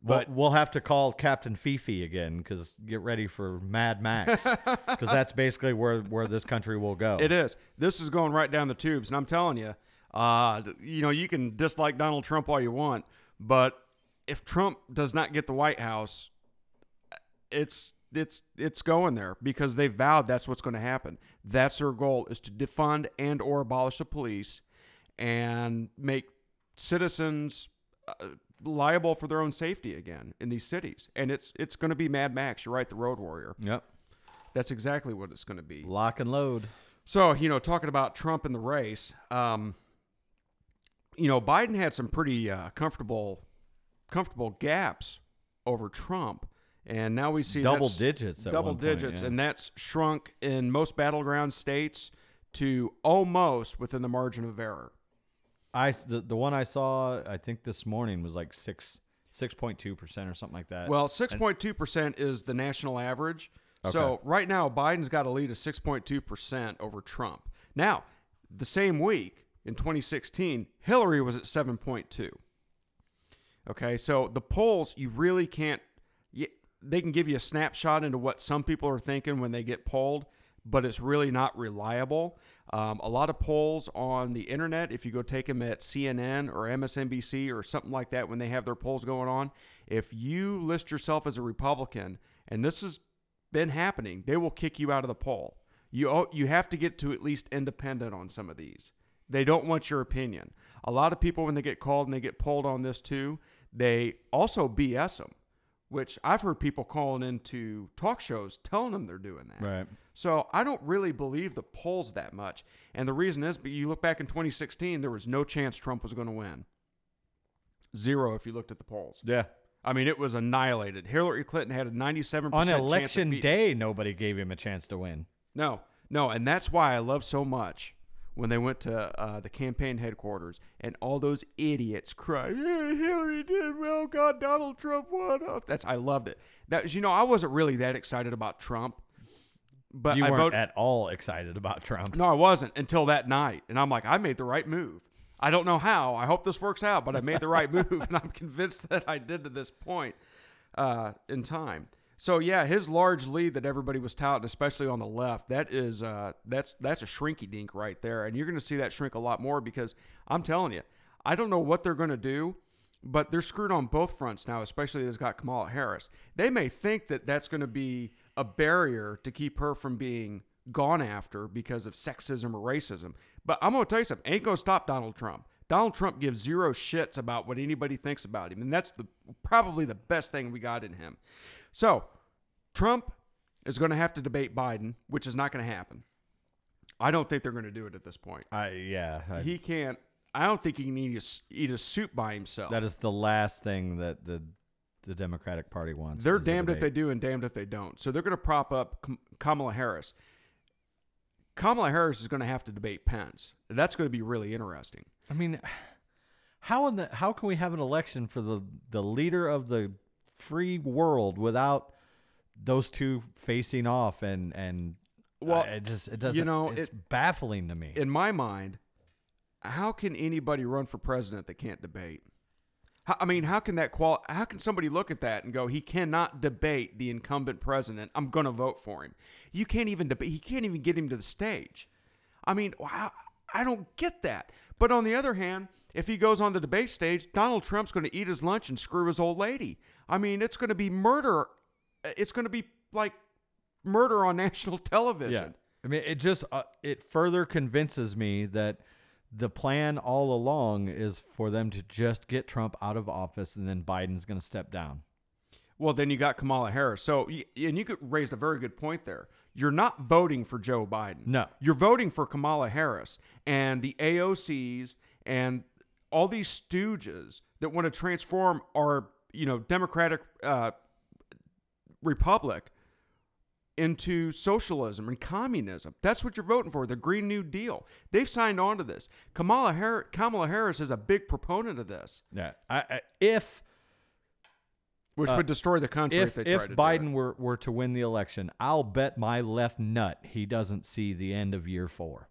But- but we'll have to call Captain Fifi again because get ready for Mad Max because that's basically where where this country will go. It is. This is going right down the tubes, and I'm telling you, uh, you know, you can dislike Donald Trump all you want, but if Trump does not get the White House, it's it's it's going there because they vowed that's what's going to happen. That's their goal is to defund and or abolish the police and make citizens uh, liable for their own safety again in these cities. And it's it's going to be Mad Max. You're right, the Road Warrior. Yep. That's exactly what it's going to be. Lock and load. So, you know, talking about Trump in the race, um, you know, Biden had some pretty uh, comfortable, comfortable gaps over Trump, and now we see Double digits. Double one point, digits, yeah. and that's shrunk in most battleground states to almost within the margin of error. I the, the one I saw I think this morning was like six six point two percent or something like that. Well, six point two percent is the national average. So right now, Biden's got a lead of six point two percent over Trump. Now, the same week in 2016, Hillary was at seven point two. Okay, so the polls you really can't. they can give you a snapshot into what some people are thinking when they get polled, but it's really not reliable. Um, a lot of polls on the internet, if you go take them at CNN or MSNBC or something like that, when they have their polls going on, if you list yourself as a Republican, and this has been happening, they will kick you out of the poll. You you have to get to at least independent on some of these. They don't want your opinion. A lot of people, when they get called and they get polled on this too, they also BS them, which I've heard people calling into talk shows telling them they're doing that. right. So I don't really believe the polls that much. And the reason is, but you look back in 2016, there was no chance Trump was going to win. Zero if you looked at the polls. Yeah. I mean, it was annihilated. Hillary Clinton had a 97% On election day, nobody gave him a chance to win. No, no, and that's why I love so much when they went to uh, the campaign headquarters and all those idiots cried, "Yeah, "Hillary did well, God, Donald Trump won." Oh, That's I loved it. That you know, I wasn't really that excited about Trump, but you I weren't voted. at all excited about Trump. no, I wasn't until that night, and I'm like, I made the right move. I don't know how. I hope this works out, but I made the right move, and I'm convinced that I did to this point uh, in time. So yeah, his large lead that everybody was touting, especially on the left, that is uh, that's that's a shrinky dink right there, and you're going to see that shrink a lot more because I'm telling you, I don't know what they're going to do, but they're screwed on both fronts now, especially as got Kamala Harris. They may think that that's going to be a barrier to keep her from being gone after because of sexism or racism. But I'm going to tell you something, ain't going to stop Donald Trump. Donald Trump gives zero shits about what anybody thinks about him, and that's the probably the best thing we got in him. So, Trump is going to have to debate Biden, which is not going to happen. I don't think they're going to do it at this point. I yeah. I, He can't. I don't think he can eat a, eat a soup by himself. that is the last thing that the the Democratic Party wants. They're damned if they do and damned if they don't. So they're going to prop up Kamala Harris. Kamala Harris is going to have to debate Pence. That's going to be really interesting. I mean, how in the how can we have an election for the the leader of the free world without those two facing off and and Well, uh, it just it doesn't You know, it's it- baffling to me. In my mind, how can anybody run for president that can't debate? How, I mean, how can that qual? How can somebody look at that and go, he cannot debate the incumbent president? I'm going to vote for him. You can't even debate. He can't even get him to the stage. I mean, how, I don't get that. But on the other hand, if he goes on the debate stage, Donald Trump's going to eat his lunch and screw his old lady. I mean, it's going to be murder. It's going to be like murder on national television. Yeah. I mean, it just uh, it further convinces me that the plan all along is for them to just get Trump out of office, and then Biden's going to step down. Well, then you got Kamala Harris. So, and you could raised a very good point there. You're not voting for Joe Biden. No. You're voting for Kamala Harris and the AOCs and all these stooges that want to transform our, you know, democratic uh, republic into socialism and communism. That's what you're voting for, the Green New Deal. They've signed on to this. Kamala Harris, Kamala Harris is a big proponent of this, Yeah, I, I, if which Uh, would destroy the country if, if they if tried to do it. Biden were were to win the election, I'll bet my left nut he doesn't see the end of year four.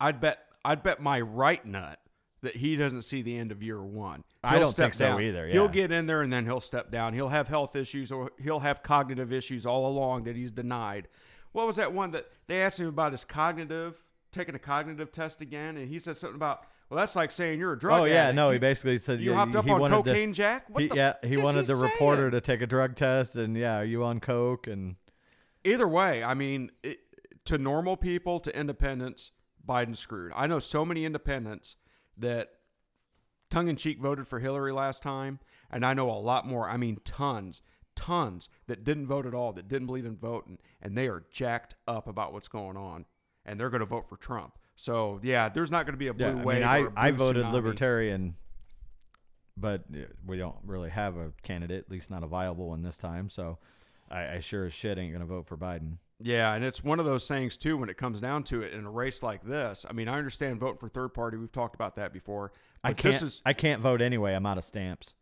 I'd bet I'd bet my right nut that he doesn't see the end of year one. I He'll don't step think so down. either, He'll get in there and then he'll step down. He'll have health issues or he'll have cognitive issues all along that he's denied. What was that one that they asked him about his cognitive, taking a cognitive test again, and he said something about, well, that's like saying you're a drug oh yeah, no, he basically said you yeah, hopped up he on wanted to- cocaine, Jack. What he, the yeah, he wanted the saying? reporter to take a drug test, and yeah, are you on coke? And Either way, I mean, it, to normal people, to independents, Biden screwed. I know so many independents that tongue in cheek voted for Hillary last time, and I know a lot more. I mean, tons, tons that didn't vote at all, that didn't believe in voting, and they are jacked up about what's going on, and they're going to vote for Trump. So yeah, there's not going to be a blue yeah, I wave. mean, I I voted tsunami. libertarian, but uh, we don't really have a candidate, at least not a viable one this time. So I, I sure as shit ain't gonna vote for Biden. Yeah, and it's one of those things too when it comes down to it in a race like this. I mean, I understand voting for third party. We've talked about that before. I can't. This is I can't vote anyway. I'm out of stamps.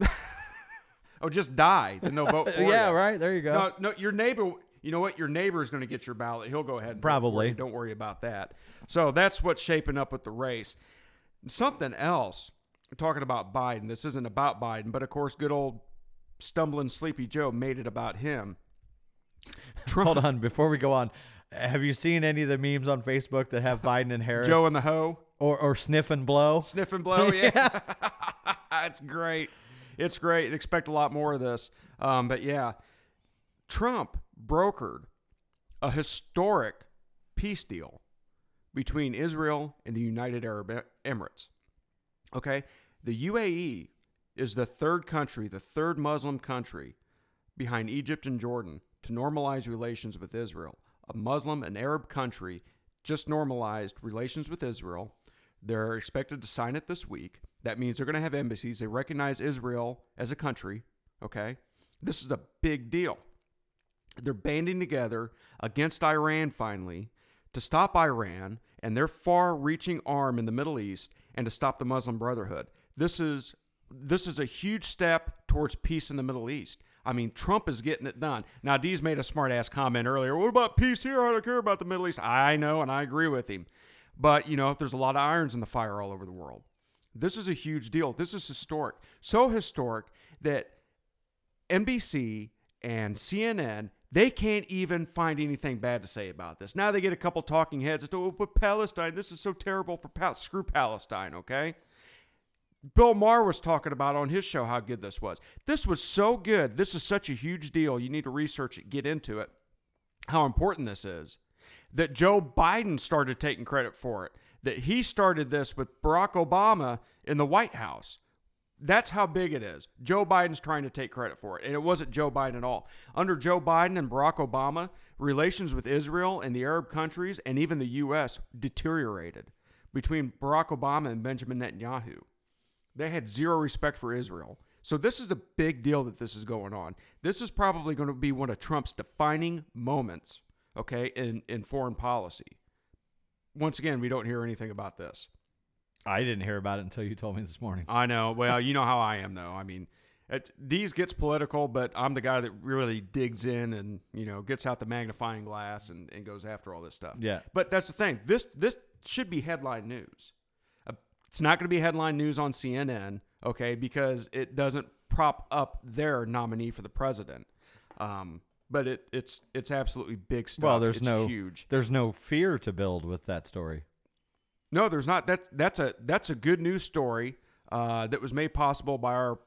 oh, just die. Then they'll vote for yeah, you. right. There you go. No, no, your neighbor. You know what? Your neighbor is going to get your ballot. He'll go ahead. And vote for Probably. Don't worry about that. So that's what's shaping up with the race. Something else. Talking about Biden. This isn't about Biden, but of course, good old stumbling Sleepy Joe made it about him. Trump, Hold on, before we go on, have you seen any of the memes on Facebook that have Biden and Harris Joe and the hoe. or or sniff and blow? Sniff and blow, yeah. it's great. It's great. Expect a lot more of this. Um, but yeah, Trump brokered a historic peace deal between Israel and the United Arab Emirates. Okay? The UAE is the third country, the third Muslim country behind Egypt and Jordan to normalize relations with Israel. A Muslim and Arab country just normalized relations with Israel. They're expected to sign it this week. That means they're going to have embassies. They recognize Israel as a country. Okay? This is a big deal. They're banding together against Iran finally to stop Iran and their far-reaching arm in the Middle East and to stop the Muslim Brotherhood. This is this is a huge step towards peace in the Middle East. I mean, Trump is getting it done. Now, Dee's made a smart ass comment earlier. What about peace here? I don't care about the Middle East. I know, and I agree with him. But, you know, there's a lot of irons in the fire all over the world. This is a huge deal. This is historic. So historic that NBC and CNN, they can't even find anything bad to say about this. Now they get a couple talking heads. Oh, but Palestine, this is so terrible for Pal- screw Palestine, okay? Bill Maher was talking about on his show how good this was. This was so good. This is such a huge deal. You need to research it, get into it, how important this is. That Joe Biden started taking credit for it. That he started this with Barack Obama in the White House. That's how big it is. Joe Biden's trying to take credit for it. And it wasn't Joe Biden at all. Under Joe Biden and Barack Obama, relations with Israel and the Arab countries and even the U.S. deteriorated between Barack Obama and Benjamin Netanyahu. They had zero respect for Israel. So this is a big deal that this is going on. This is probably going to be one of Trump's defining moments, okay, in, in foreign policy. Once again, we don't hear anything about this. I didn't hear about it until you told me this morning. I know. Well, you know how I am, though. I mean, it, Dees gets political, but I'm the guy that really digs in and you know gets out the magnifying glass and, and goes after all this stuff. Yeah. But that's the thing. This this should be headline news. It's not going to be headline news on CNN, okay, because it doesn't prop up their nominee for the president. Um, but it it's it's absolutely big stuff. Well, there's It's no huge. there's no fear to build with that story. No, there's not. That's that's a that's a good news story uh, that was made possible by our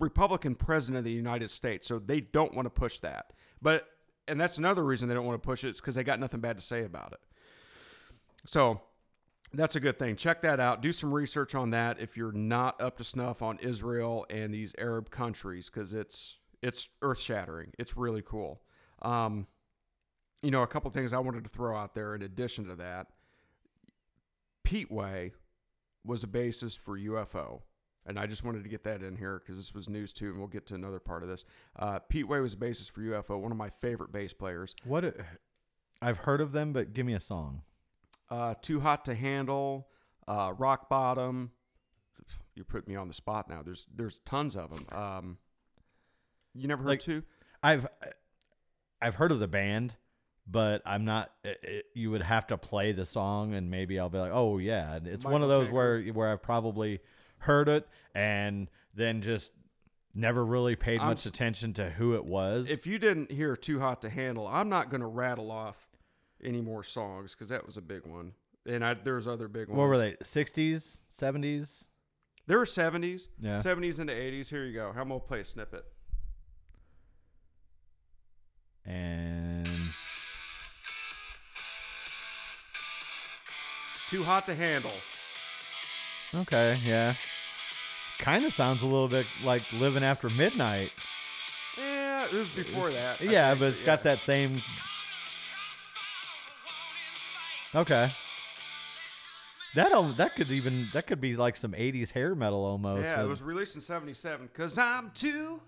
Republican president of the United States. So they don't want to push that. But and that's another reason they don't want to push it. It's because they got nothing bad to say about it. So that's a good thing. Check that out. Do some research on that if you're not up to snuff on Israel and these Arab countries, because it's it's earth shattering. It's really cool. Um, you know, a couple things I wanted to throw out there in addition to that. Pete Way was a bassist for UFO. And I just wanted to get that in here because this was news too, and we'll get to another part of this. Uh, Pete Way was a bassist for UFO, one of my favorite bass players. What? I've heard of them, but give me a song. Uh, Too Hot to Handle, uh, Rock Bottom. You put me on the spot now. There's there's tons of them. Um, you never heard Like- two? I've I've heard of the band, but I'm not. It, it- you would have to play the song, and maybe I'll be like, oh yeah. It's one of Michael those where where I've probably heard it and then just never really paid I'm much attention to who it was. If you didn't hear Too Hot to Handle, I'm not going to rattle off any more songs because that was a big one. And I, there's other big ones. what were they? 60s, 70s? There were 70s, Yeah. 70s into 80s. Here you go. I'm going to play a snippet. And Too Hot to Handle. okay, yeah. Kind of sounds a little bit like living after midnight. Yeah, it was before that. I yeah, think, but it's got that same. Okay. That that could even that could be like some '80s hair metal almost. Yeah, it was released in 77. Cause I'm too,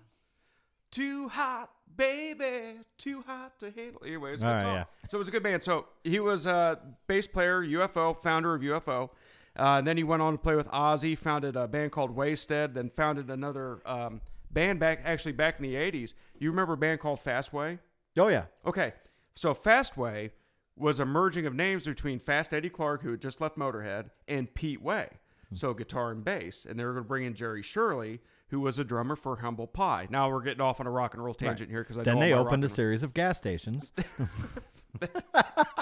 too hot, baby, too hot to handle. Anyway, it's a good All right, song. yeah. So it was a good band. So he was a bass player, UFO, founder of UFO. Uh, and then he went on to play with Ozzy, founded a band called Wasted, then founded another um, band back actually back in the 80s. You remember a band called Fastway? Oh yeah. Okay, so Fastway was a merging of names between Fast Eddie Clarke, who had just left Motorhead, and Pete Way. So guitar and bass, and they were going to bring in Jerry Shirley, who was a drummer for Humble Pie. Now we're getting off on a rock and roll tangent here because I Then they opened a series of gas stations. roll-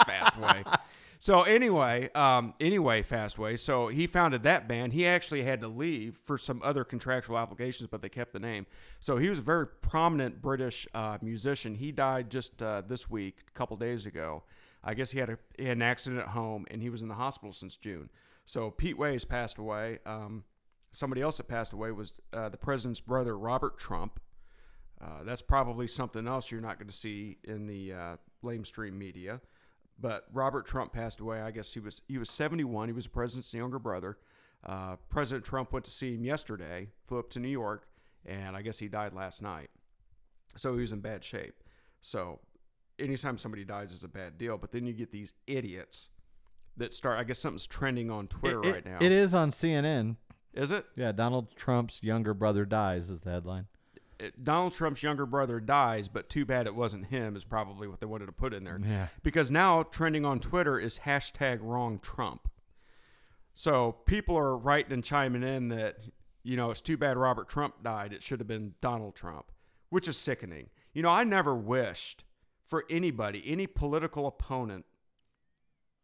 Fastway. so anyway, um, anyway, Fastway. So he founded that band. He actually had to leave for some other contractual obligations, but they kept the name. So he was a very prominent British uh, musician. He died just uh, this week, a couple days ago. I guess he had, a, he had an accident at home, and he was in the hospital since June. So Pete Way has passed away. Um, somebody else that passed away was uh, the president's brother, Robert Trump. Uh, that's probably something else you're not going to see in the uh, lamestream media. But Robert Trump passed away. I guess he was he was 71. He was the president's younger brother. Uh, President Trump went to see him yesterday. Flew up to New York, and I guess he died last night. So he was in bad shape. So anytime somebody dies is a bad deal. But then you get these idiots that start. I guess something's trending on Twitter It- right now. It is on CNN. Is it? Yeah, Donald Trump's younger brother dies is the headline. it, Donald Trump's younger brother dies, but too bad it wasn't him, is probably what they wanted to put in there. Yeah. Because now trending on Twitter is hashtag wrong Trump. So people are writing and chiming in that, you know, it's too bad Robert Trump died. It should have been Donald Trump, which is sickening. You know, I never wished for anybody, any political opponent,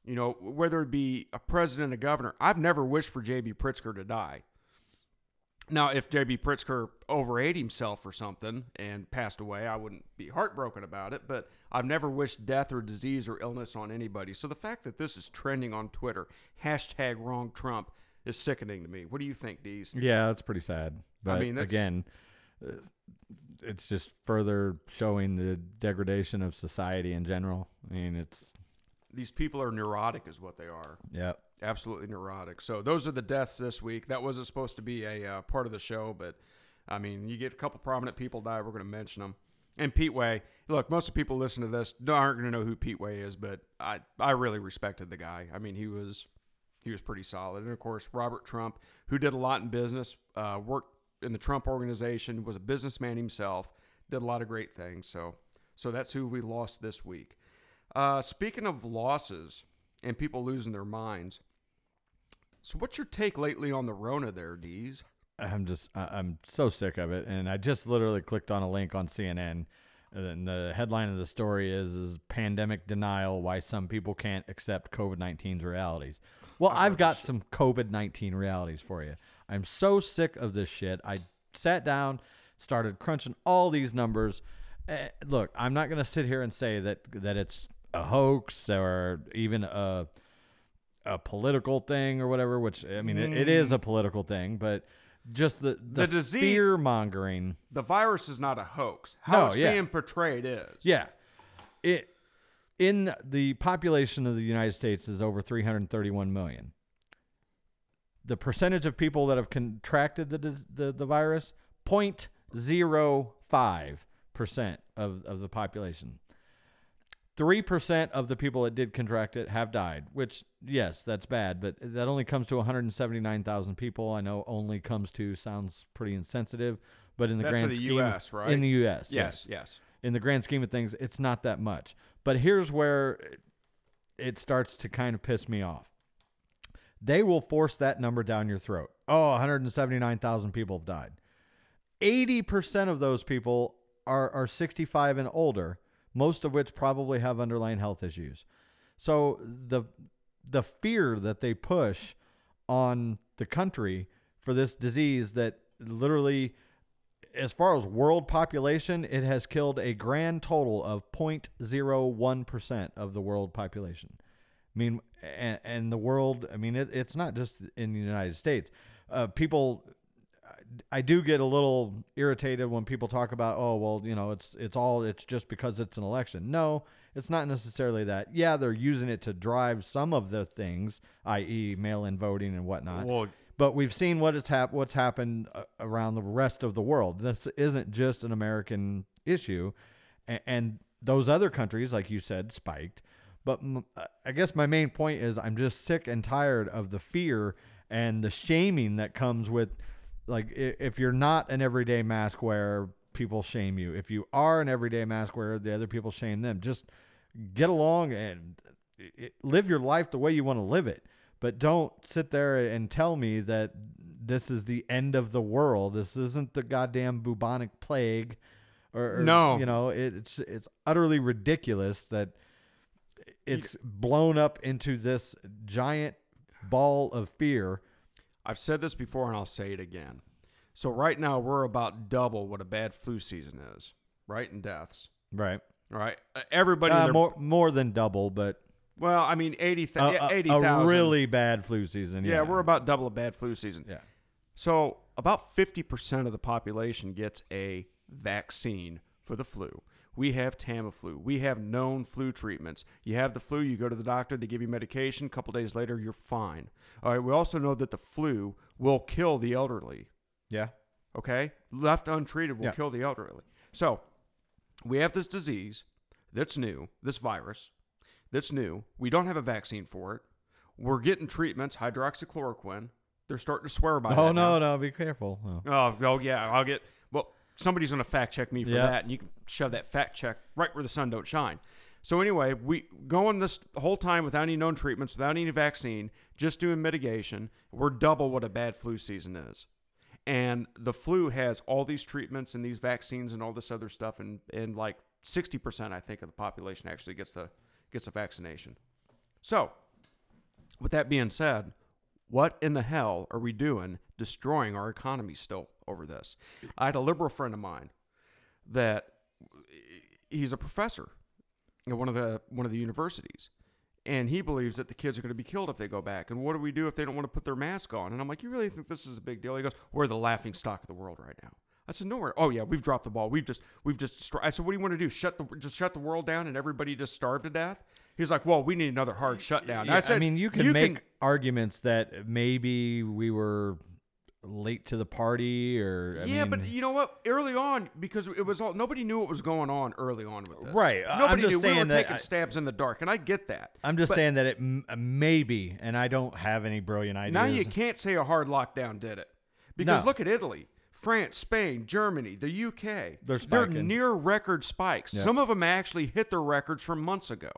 you know, whether it be a president, a governor, I've never wished for J.B. Pritzker to die. Now, if J.B. Pritzker overate himself or something and passed away, I wouldn't be heartbroken about it, but I've never wished death or disease or illness on anybody. So the fact that this is trending on Twitter, hashtag wrong Trump, is sickening to me. What do you think, Dees? Yeah, that's pretty sad. But mean, that's- again, it's just further showing the degradation of society in general. I mean, it's These people are neurotic, is what they are. yeah. Absolutely neurotic. So those are the deaths this week. That wasn't supposed to be a uh, part of the show, but I mean, you get a couple prominent people die. We're going to mention them. And Pete Way. Look, most of the people listen to this aren't going to know who Pete Way is, but I I really respected the guy. I mean, he was he was pretty solid. And of course, Robert Trump, who did a lot in business, uh, worked in the Trump organization, was a businessman himself, did a lot of great things. So so that's who we lost this week. Uh, speaking of losses and people losing their minds, so what's your take lately on the Rona there, Dees? I'm just I'm so sick of it, and I just literally clicked on a link on CNN, and the headline of the story is is pandemic denial: why some people can't accept COVID 19's realities. Well, I've I've got some COVID 19 realities for you. I'm so sick of this shit. I sat down, started crunching all these numbers. Eh, look, I'm not going to sit here and say that that it's a hoax or even a a political thing or whatever, which I mean, it, it is a political thing, but just the the, The disease- fear mongering. The virus is not a hoax. How No, it's yeah. being portrayed is. Yeah. It in the population of the United States is over 331 million. The percentage of people that have contracted the the, the virus 0.05% of of the population. 3% of the people that did contract it have died, which yes, that's bad, but that only comes to 179,000 people. I know only comes to sounds pretty insensitive, but in the That's grand the scheme US, right? In the US. Yes. Yes. in the grand scheme of things, it's not that much. But here's where it starts to kind of piss me off. They will force that number down your throat. Oh, 179,000 people have died. 80% of those people are, are 65 and older, most of which probably have underlying health issues. So the the fear that they push on the country for this disease that literally as far as world population, it has killed a grand total of 0.01% of the world population. I mean, and, and the world, I mean, it, it's not just in the United States. Uh, people, I do get a little irritated when people talk about, oh, well, you know, it's it's all it's just because it's an election. No, it's not necessarily that. Yeah, they're using it to drive some of the things, i.e., mail-in voting and whatnot. Well, But we've seen what has hap- what's happened uh, around the rest of the world. This isn't just an American issue, and, and those other countries, like you said, spiked. But m- uh, I guess my main point is I'm just sick and tired of the fear and the shaming that comes with, like, if you're not an everyday mask wearer, people shame you. If you are an everyday mask wearer, the other people shame them. Just get along and live your life the way you want to live it but don't sit there and tell me that this is the end of the world. This isn't the goddamn bubonic plague, or, or, No. you know, it, it's it's utterly ridiculous that it's blown up into this giant ball of fear. I've said this before and I'll say it again. So right now we're about double what a bad flu season is, right? In deaths, Right. right? Uh, Everybody, Uh, their- more more than double, but well, I mean, 80, a, th- a- 80,000. a really bad flu season. yeah, Yeah, we're about double a bad flu season. yeah. So about 50% of the population gets a vaccine for the flu. We have Tamiflu. We have known flu treatments. You have the flu, you go to the doctor, they give you medication. A couple days later, you're fine. All right. We also know that the flu will kill the elderly. Yeah. Okay, left untreated will Yeah. kill the elderly. So we have this disease that's new, this virus that's new. We don't have a vaccine for it. We're getting treatments, hydroxychloroquine. They're starting to swear by Oh that now. no, no, be careful. Oh. Oh, oh yeah, I'll get. Somebody's gonna fact check me for Yeah. that, and you can shove that fact check right where the sun don't shine. So anyway, we going this whole time without any known treatments, without any vaccine, just doing mitigation. We're double what a bad flu season is, and the flu has all these treatments and these vaccines and all this other stuff, and and like sixty percent, I think, of the population actually gets the gets a vaccination. So, with that being said, what in the hell are we doing destroying our economy still over this? I had a liberal friend of mine that he's a professor at one of the one of the universities. And he believes that the kids are going to be killed if they go back. And what do we do if they don't want to put their mask on? And I'm like, you really think this is a big deal? He goes, we're the laughing stock of the world right now. I said, no, we're. Oh yeah, we've dropped the ball. We've just, we've just. Destroyed. I said, what do you want to do? Shut the, just shut the world down and everybody just starve to death? He's like, well, we need another hard shutdown. Yeah, I said, mean, you can make arguments that maybe we were late to the party, or I yeah, mean, but you know what? Early on, because it was all nobody knew what was going on early on with this. Right, Nobody just knew. we were taking I- stabs in the dark, and I get that. I'm just But saying that it m- uh, maybe, and I don't have any brilliant ideas. now you can't say a hard lockdown did it, because No. look at Italy, France, Spain, Germany, the UK. They're spiking. near record spikes. Yeah. Some of them actually hit their records from months ago,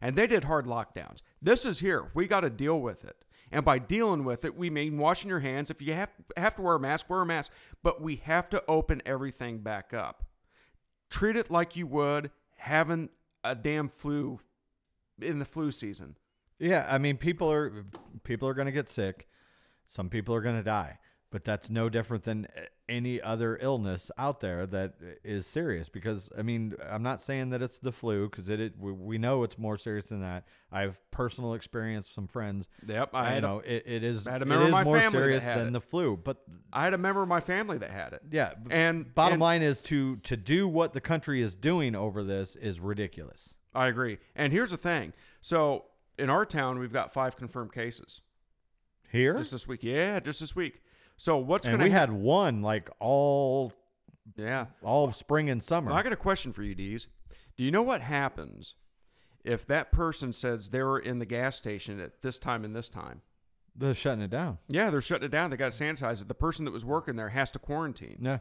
and they did hard lockdowns. This is here. We got to deal with it. And by dealing with it, we mean washing your hands. If you have, have to wear a mask, wear a mask. But we have to open everything back up. Treat it like you would having a damn flu in the flu season. Yeah, I mean, people are people are going to get sick. Some people are going to die, but that's no different than eh, any other illness out there that eh, is serious. Because I mean, I'm not saying that it's the flu, because it, it we- know it's more serious than that. I have personal experience, some friends. Yep, I know a, it, it is I had a it member of my more family that serious had than it. the flu, but I had a member of my family that had it. yeah. And bottom and line is to to do what the country is doing over this is ridiculous. I agree. And here's the thing. So in our town, we've got five confirmed cases Here, just this week. Yeah, just this week. So what's going to we had one like all Yeah. all spring and summer. Well, I got a question for you, Dees. Do you know what happens if that person says they were in the gas station at this time and this time? They're shutting it down. Yeah, they're shutting it down. They got to sanitize it. The person that was working there has to quarantine. Yeah.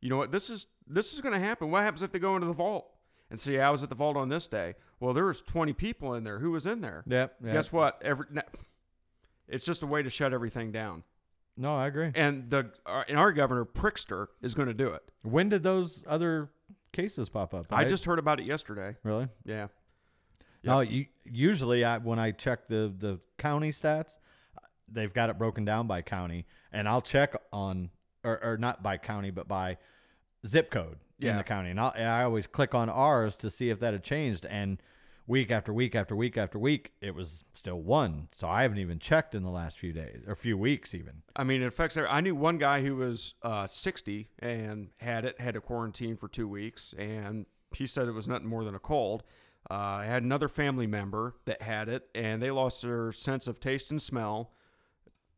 You know what? This is this is going to happen. What happens if they go into the vault and say, "I was at the vault on this day"? Well, there was 20 people in there. Who was in there? Yep. yep. Guess what? Every it's just a way to shut everything down. No, I agree. And the uh, and our governor Prickster is going to do it. When did those other cases pop up? I just heard about it yesterday. really. Yeah. No, you, usually I, when I check the the county stats, they've got it broken down by county, and I'll check on or, or not by county, but by zip code in the county, and I'll, I always click on ours to see if that had changed, and week after week after week after week, it was still one. So I haven't even checked in the last few days or few weeks even. I mean, it affects. every- I knew one guy who was uh, 60 and had it, had to quarantine for two weeks, and he said it was nothing more than a cold. Uh, I had another family member that had it, and they lost their sense of taste and smell,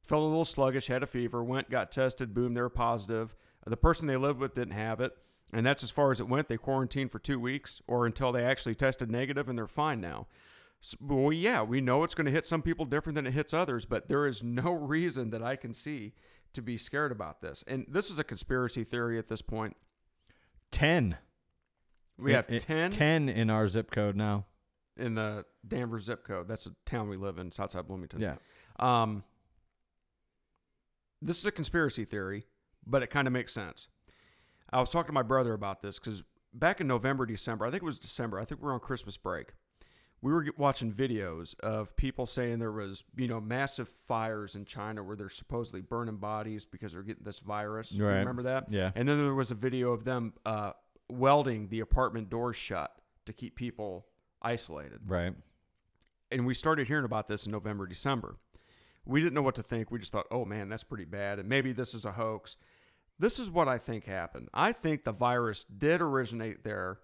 felt a little sluggish, had a fever, went, got tested, boom, they were positive. The person they lived with didn't have it, and that's as far as it went. They quarantined for two weeks, or until they actually tested negative, and they're fine now. S- Well, yeah, we know it's going to hit some people different than it hits others, but there is no reason that I can see to be scared about this. And this is a conspiracy theory at this point. Ten. We have It- it- 10, ten in our zip code now. in the Danvers zip code. That's a town we live in. It's outside Bloomington. Yeah. Um, this is a conspiracy theory, but it kind of makes sense. I was talking to my brother about this because back in November, December, I think it was December, I think we were on Christmas break. We were watching videos of people saying there was, you know, massive fires in China where they're supposedly burning bodies because they're getting this virus. Right. remember that? Yeah. And then there was a video of them uh, welding the apartment doors shut to keep people isolated Right. and we started hearing about this in November, December. We didn't know what to think. We just thought, oh man, that's pretty bad. And maybe this is a hoax. This is what I think happened. I think the virus did originate there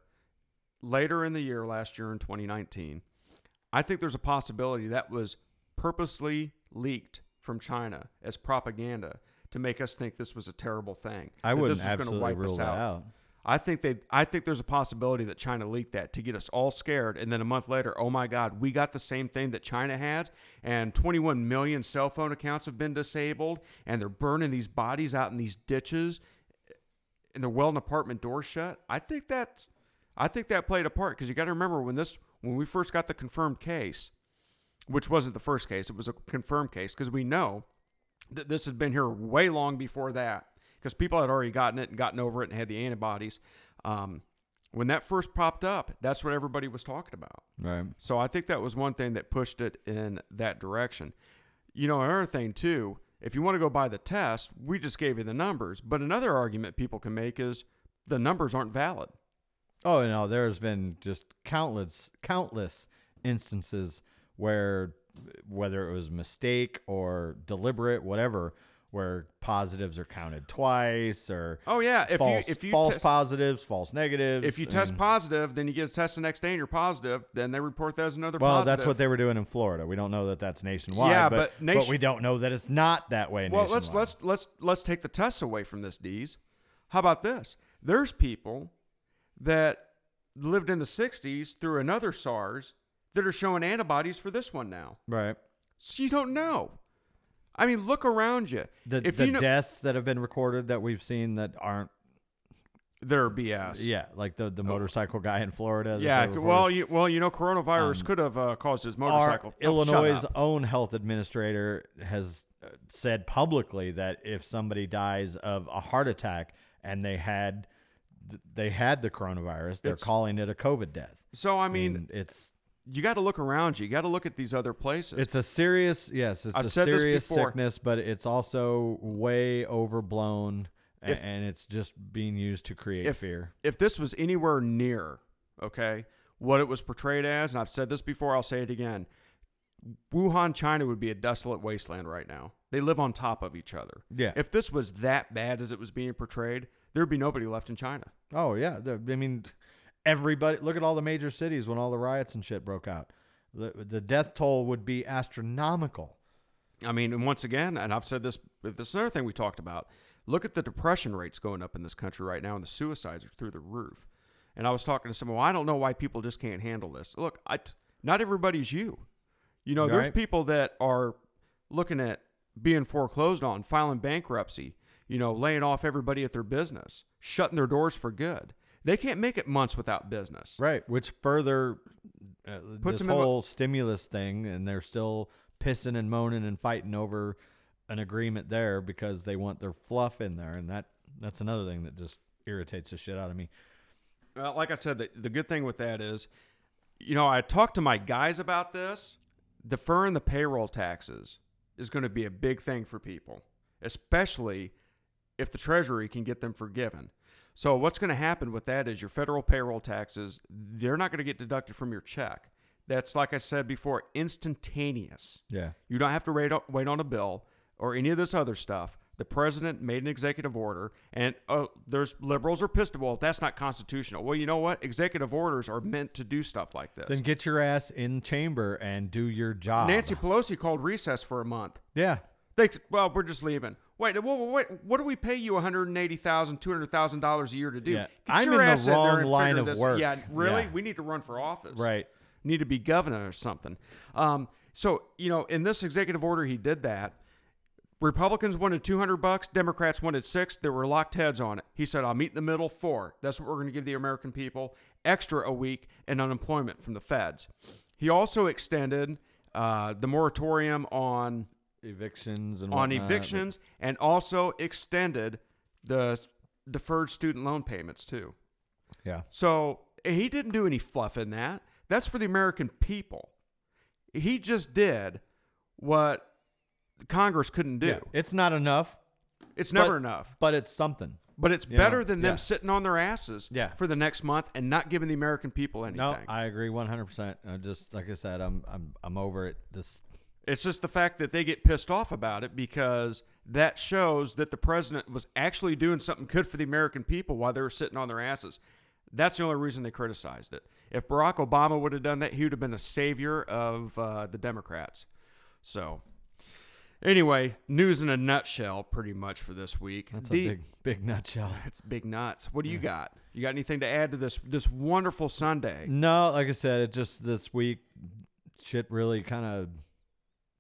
later in the year, last year in 2019. I think there's a possibility that was purposely leaked from China as propaganda to make us think this was a terrible thing. I wouldn't this was gonna absolutely wipe rule us that out. I think they I think there's a possibility that China leaked that to get us all scared and then a month later, oh my god, we got the same thing that China has and 21 million cell phone accounts have been disabled and they're burning these bodies out in these ditches and they're welding apartment doors shut. I think that I think that played a part because you got to remember when this when we first got the confirmed case, which wasn't the first case, it was a confirmed case because we know that this had been here way long before that because people had already gotten it and gotten over it and had the antibodies. Um, when that first popped up, that's what everybody was talking about. Right. So I think that was one thing that pushed it in that direction. You know, another thing too, if you want to go by the test, we just gave you the numbers. But another argument people can make is the numbers aren't valid. Oh no, there's been just countless countless instances where whether it was mistake or deliberate, whatever, where positives are counted twice or Oh yeah, if false, you if you false test- positives, false negatives. if you test positive, then you get a test the next day and you're positive, then they report that as another well, positive. that's what they were doing in Florida. We don't know that that's nationwide. Yeah, but, but nation- we don't know that it's not that way. Well, let's nationwide. let's let's let's take the tests away from this, D's. How about this? There's people that lived in the '60s through another SARS that are showing antibodies for this one now. right. So you don't know. I mean, look around you. The, if the you know, deaths that have been recorded that we've seen that aren't they're BS. yeah like the the motorcycle guy in Florida. Oh. Yeah. they c- reported Well, you, well, you know, coronavirus Um, could have uh, caused his motorcycle. Oh, Illinois' own health administrator has uh, said publicly that if somebody dies of a heart attack and they had they had the coronavirus, they're It's- calling it a COVID death. So I mean, And it's you got to look around you. You got to look at these other places. It's a serious, yes, it's I've a serious sickness, but it's also way overblown, If- and it's just being used to create If- fear. if this was anywhere near, okay, what it was portrayed as, and I've said this before, I'll say it again. Wuhan, China would be a desolate wasteland right now. They live on top of each other. Yeah. If this was that bad as it was being portrayed, there'd be nobody left in China. Oh yeah, I mean, everybody. Look at all the major cities when all the riots and shit broke out. The, the death toll would be astronomical. I mean, and once again, and I've said this, but this is another thing we talked about. Look at the depression rates going up in this country right now, and the suicides are through the roof. And I was talking to someone, well, I don't know why people just can't handle this. Look, I, not everybody's you. You know, there's Right. people that are looking at being foreclosed on, filing bankruptcy, you know, laying off everybody at their business, shutting their doors for good. They can't make it months without business. Right, which further uh, Puts this them in whole stimulus thing, and they're still pissing and moaning and fighting over an agreement there because they want their fluff in there, and that that's another thing that just irritates the shit out of me. Well, like I said, the, the good thing with that is, you know, I talked to my guys about this. Deferring the payroll taxes is going to be a big thing for people, especially if the Treasury can get them forgiven. So, what's going to happen with that is your federal payroll taxes, they're not going to get deducted from your check. That's, like I said before, instantaneous. Yeah, You don't have to wait, wait on a bill or any of this other stuff. The president made an executive order, and uh, there's liberals are pissed. Well, that's not constitutional. Well, you know what? Executive orders are meant to do stuff like this. then get your ass in chamber and do your job. Nancy Pelosi called recess for a month. yeah, They well, we're just leaving. Wait, wait, wait, what do we pay you one hundred and eighty thousand, two hundred thousand dollars $200,000 a year to do? Yeah. I'm in the wrong and line of this- work. Yeah, really? Yeah. We need to run for office. right. need to be governor or something. Um, so you know, in this executive order, he did that. Republicans wanted 200 bucks. Democrats wanted six. There were locked heads on it. He said, "I'll meet in the middle. Four. That's what we're going to give the American people extra a week in unemployment from the feds." He also extended uh, the moratorium on Evictions and on whatnot. evictions and also extended the deferred student loan payments too. Yeah, So he didn't do any fluff in that. That's for the American people. He just did what Congress couldn't do. yeah. It's not enough, It's but- never enough. but it's something. But it's you better know, than them yeah. sitting on their asses Yeah. for the next month and not giving the American people anything. No, I agree 100%. I just like I said, I'm I'm I'm over it. This It's just the fact that they get pissed off about it because that shows that the president was actually doing something good for the American people while they were sitting on their asses. That's the only reason they criticized it. If Barack Obama would have done that, he would have been a savior of uh, the Democrats. So, anyway, news in a nutshell, pretty much for this week. that's The- a big big nutshell. It's big nuts. What do you got? You got anything to add to this this wonderful Sunday? No, like I said, it just this week shit really kind of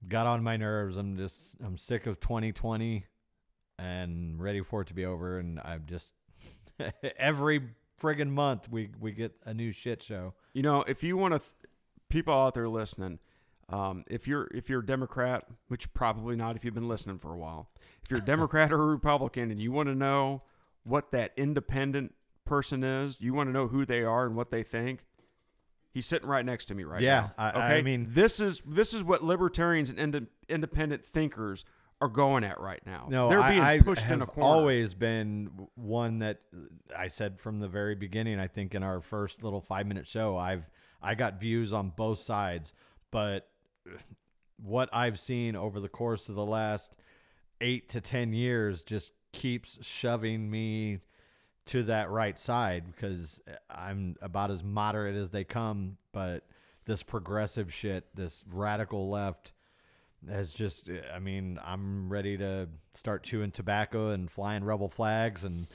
got on my nerves. I'm just I'm sick of 2020 and ready for it to be over and I'm just every friggin' month we we get a new shit show. You know, if you want to, th- people out there listening, um, if you're if you're a Democrat, which probably not if you've been listening for a while, if you're a Democrat or a Republican, and you want to know what that independent person is, you want to know who they are and what they think. He's sitting right next to me right Yeah, now. I- I mean- this is this is what libertarians and inde- independent thinkers are going at right now. No, they're being I, pushed have in a corner. always been one that I said from the very beginning. I think in our first little five minute show, I've I got views on both sides, but what I've seen over the course of the last eight to ten years just keeps shoving me to that right side because I'm about as moderate as they come, but this progressive shit, this radical left has just I mean, I'm ready to start chewing tobacco and flying rebel flags and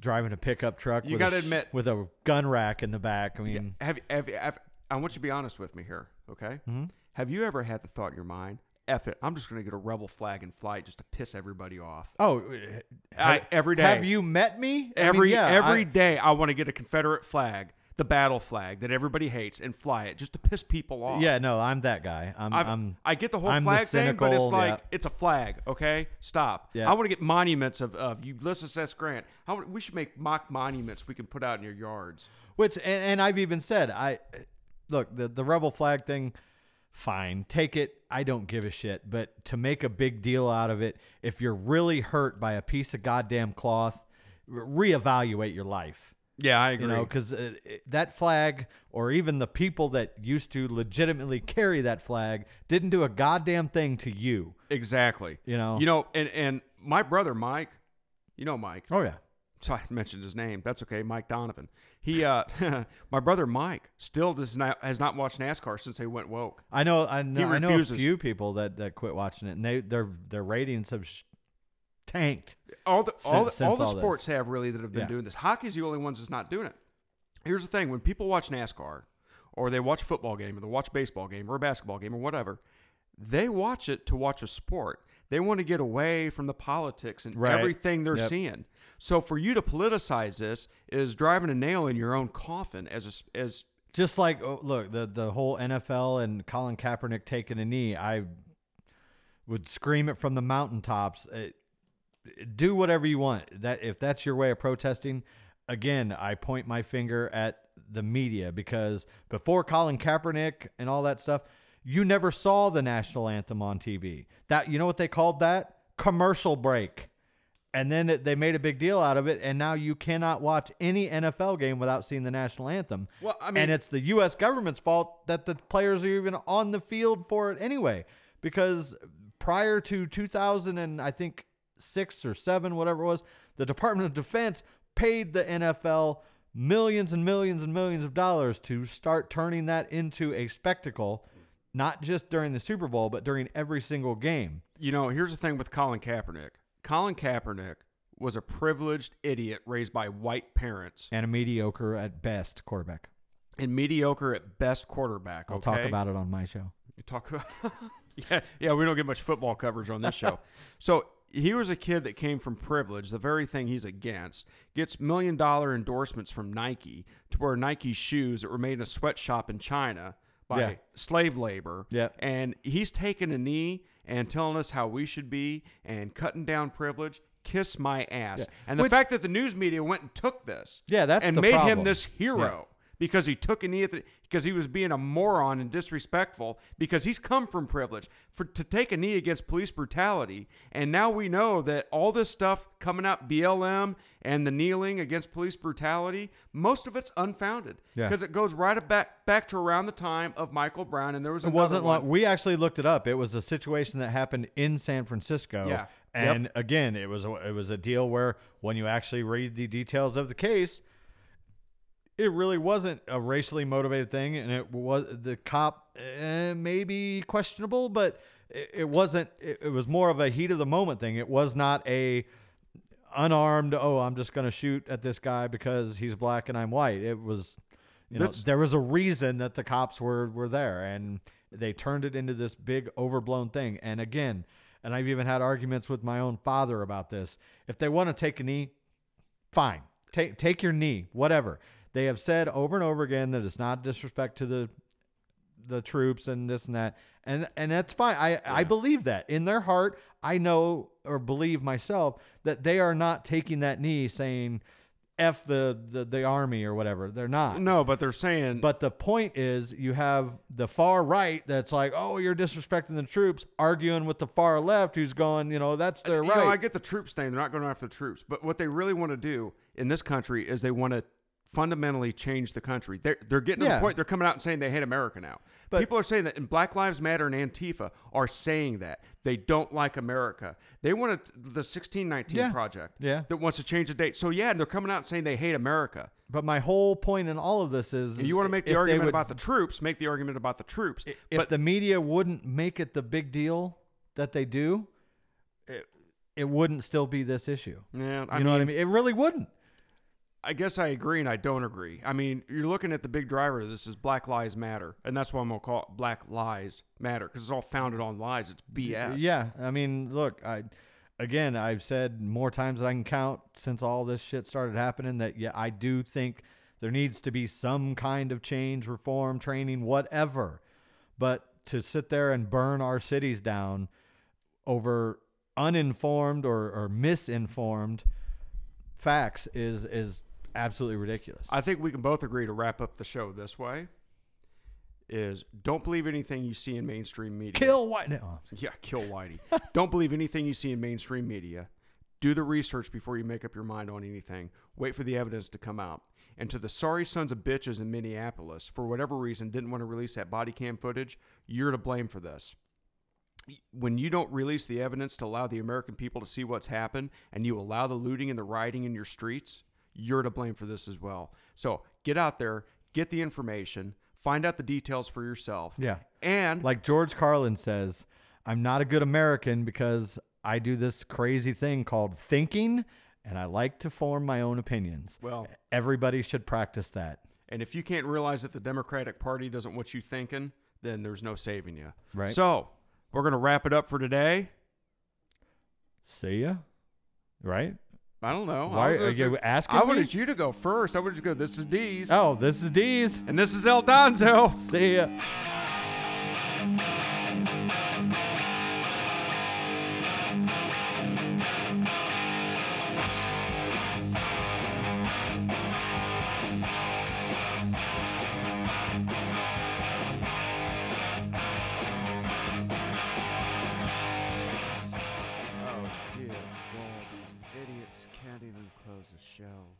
driving a pickup truck You with gotta a admit- with a gun rack in the back. I mean, Have, have, have I want you to be honest with me here, okay? Mm-hmm. Have you ever had the thought in your mind, F it, I'm just going to get a rebel flag and fly it just to piss everybody off? oh, uh, I- every day. Have you met me? I mean, Every yeah, every I- day, I want to get a Confederate flag, the battle flag that everybody hates, and fly it just to piss people off. yeah, no, I'm that guy. I'm, I'm I get the whole I'm the flag thing, but it's like yeah. it's a flag. Okay, stop. Yeah. I want to get monuments of, of Ulysses S. Grant. How, we should make mock monuments we can put out in your yards. Which and, and I've even said I look the the rebel flag thing. Fine, take it. I don't give a shit. But to make a big deal out of it, if you're really hurt by a piece of goddamn cloth, re- reevaluate your life. Yeah, I agree. You know, because uh, that flag, or even the people that used to legitimately carry that flag, didn't do a goddamn thing to you. exactly. You know. You know, and and my brother Mike, you know Mike. Oh yeah. So I mentioned his name. That's okay, Mike Donovan. He, uh, my brother Mike, still does not has not watched NASCAR since they went woke. I know. I know. I know a refuses. few people that, that quit watching it, and they their their ratings have sh- tanked. All the all the, Since- all since the all sports have really that have been Yeah. doing this. Hockey's the only ones that's not doing it. Here's the thing: when people watch NASCAR, or they watch a football game, or they watch a baseball game, or a basketball game, or whatever, they watch it to watch a sport. They want to get away from the politics and Right. everything they're Yep. seeing. So for you to politicize this is driving a nail in your own coffin. As a, as Just like oh, look the the whole NFL and Colin Kaepernick taking a knee, I would scream it from the mountaintops. Uh, do whatever you want. That if that's your way of protesting, again, I point my finger at the media because before Colin Kaepernick and all that stuff, you never saw the national anthem on TV. That you know what they called that? Commercial break. And then it, they made a big deal out of it, and now you cannot watch any NFL game without seeing the national anthem. Well, I mean- and it's the U.S. government's fault that the players are even on the field for it anyway. Because prior to 2000 and I think six or seven, whatever it was, the Department of Defense paid the NFL millions and millions and millions of dollars to start turning that into a spectacle, not just during the Super Bowl, but during every single game. you know, here's the thing with Colin Kaepernick. Colin Kaepernick was a privileged idiot raised by white parents And a mediocre at best quarterback. and mediocre at best quarterback. I'll okay? talk about it on my show. You talk about yeah, yeah. We don't get much football coverage on this show. so he was a kid that came from privilege, the very thing he's against. Gets million dollar endorsements from Nike to wear Nike shoes that were made in a sweatshop in China by Yeah. slave labor. Yep. And he's taking a knee and telling us how we should be and cutting down privilege. Kiss my ass. Yeah. And the Which- fact that the news media went and took this Yeah, that's and made him this hero because he took a knee at the because he was being a moron and disrespectful because he's come from privilege for to take a knee against police brutality and now we know that all this stuff coming out BLM and the kneeling against police brutality most of it's unfounded Yeah. because it goes right back back to around the time of Michael Brown and there was It wasn't one. like we actually looked it up. It was a situation that happened in San Francisco. Yeah. And again, it was a, it was a deal where when you actually read the details of the case, it really wasn't a racially motivated thing, and it was the cop eh, maybe questionable, but it, it wasn't. It, it was more of a heat of the moment thing. It was not a unarmed. Oh, I'm just going to shoot at this guy because he's black and I'm white. It was. You know, there was a reason that the cops were were there, and they turned it into this big overblown thing. And again, and I've even had arguments with my own father about this. If they want to take a knee, fine. Take take your knee, whatever. They have said over and over again that it's not disrespect to the the troops and this and that. And and that's fine. I I believe that. In their heart, I know or believe myself that they are not taking that knee saying F the, the, the army or whatever. They're not. no but they're saying But the point is, you have the far right that's like, oh, you're disrespecting the troops, arguing with the far left who's going, you know, that's their right. know, I get the troops thing. They're not going after the troops. But what they really want to do in this country is they want to fundamentally change the country. They're, they're getting to the point they're coming out and saying they hate America now. But- People are saying that, and Black Lives Matter and Antifa are saying that. They don't like America. They want to, the 1619 Yeah. Project Yeah. that wants to change the date. So, yeah, they're coming out and saying they hate America. but my whole point in all of this is If you want to make the argument would- about the troops, make the argument about the troops. if but the media wouldn't make it the big deal that they do, it, it wouldn't still be this issue. yeah, You know mean, what I mean? It really wouldn't. I guess I agree and I don't agree. I mean, you're looking at the big driver. of This is Black Lives Matter, and that's why I'm gonna call it Black Lies Matter because it's all founded on lies. It's BS. Yeah, I mean, look, I again, I've said more times than I can count since all this shit started happening that yeah, I do think there needs to be some kind of change, reform, training, whatever. But to sit there and burn our cities down over uninformed or, or misinformed facts is is absolutely ridiculous. I think we can both agree to wrap up the show this way. is don't believe anything you see in mainstream media. Kill Whitey. Yeah, kill Whitey. Don't believe anything you see in mainstream media. Do the research before you make up your mind on anything. Wait for the evidence to come out. And to the sorry sons of bitches in Minneapolis, for whatever reason, didn't want to release that body cam footage, you're to blame for this. When you don't release the evidence to allow the American people to see what's happened and you allow the looting and the rioting in your streets, you're to blame for this as well. So get out there, get the information, find out the details for yourself. Yeah. And Like George Carlin says, I'm not a good American because I do this crazy thing called thinking and I like to form my own opinions. Well- everybody should practice that. And if you can't realize that the Democratic Party doesn't want you thinking, then there's no saving you. Right. So we're going to wrap it up for today. See ya. Right? I don't know. Why I was are you asking I me? wanted you to go first. I wanted you to go. This is D's. Oh, this is D's. And this is El Donzo. See ya. show.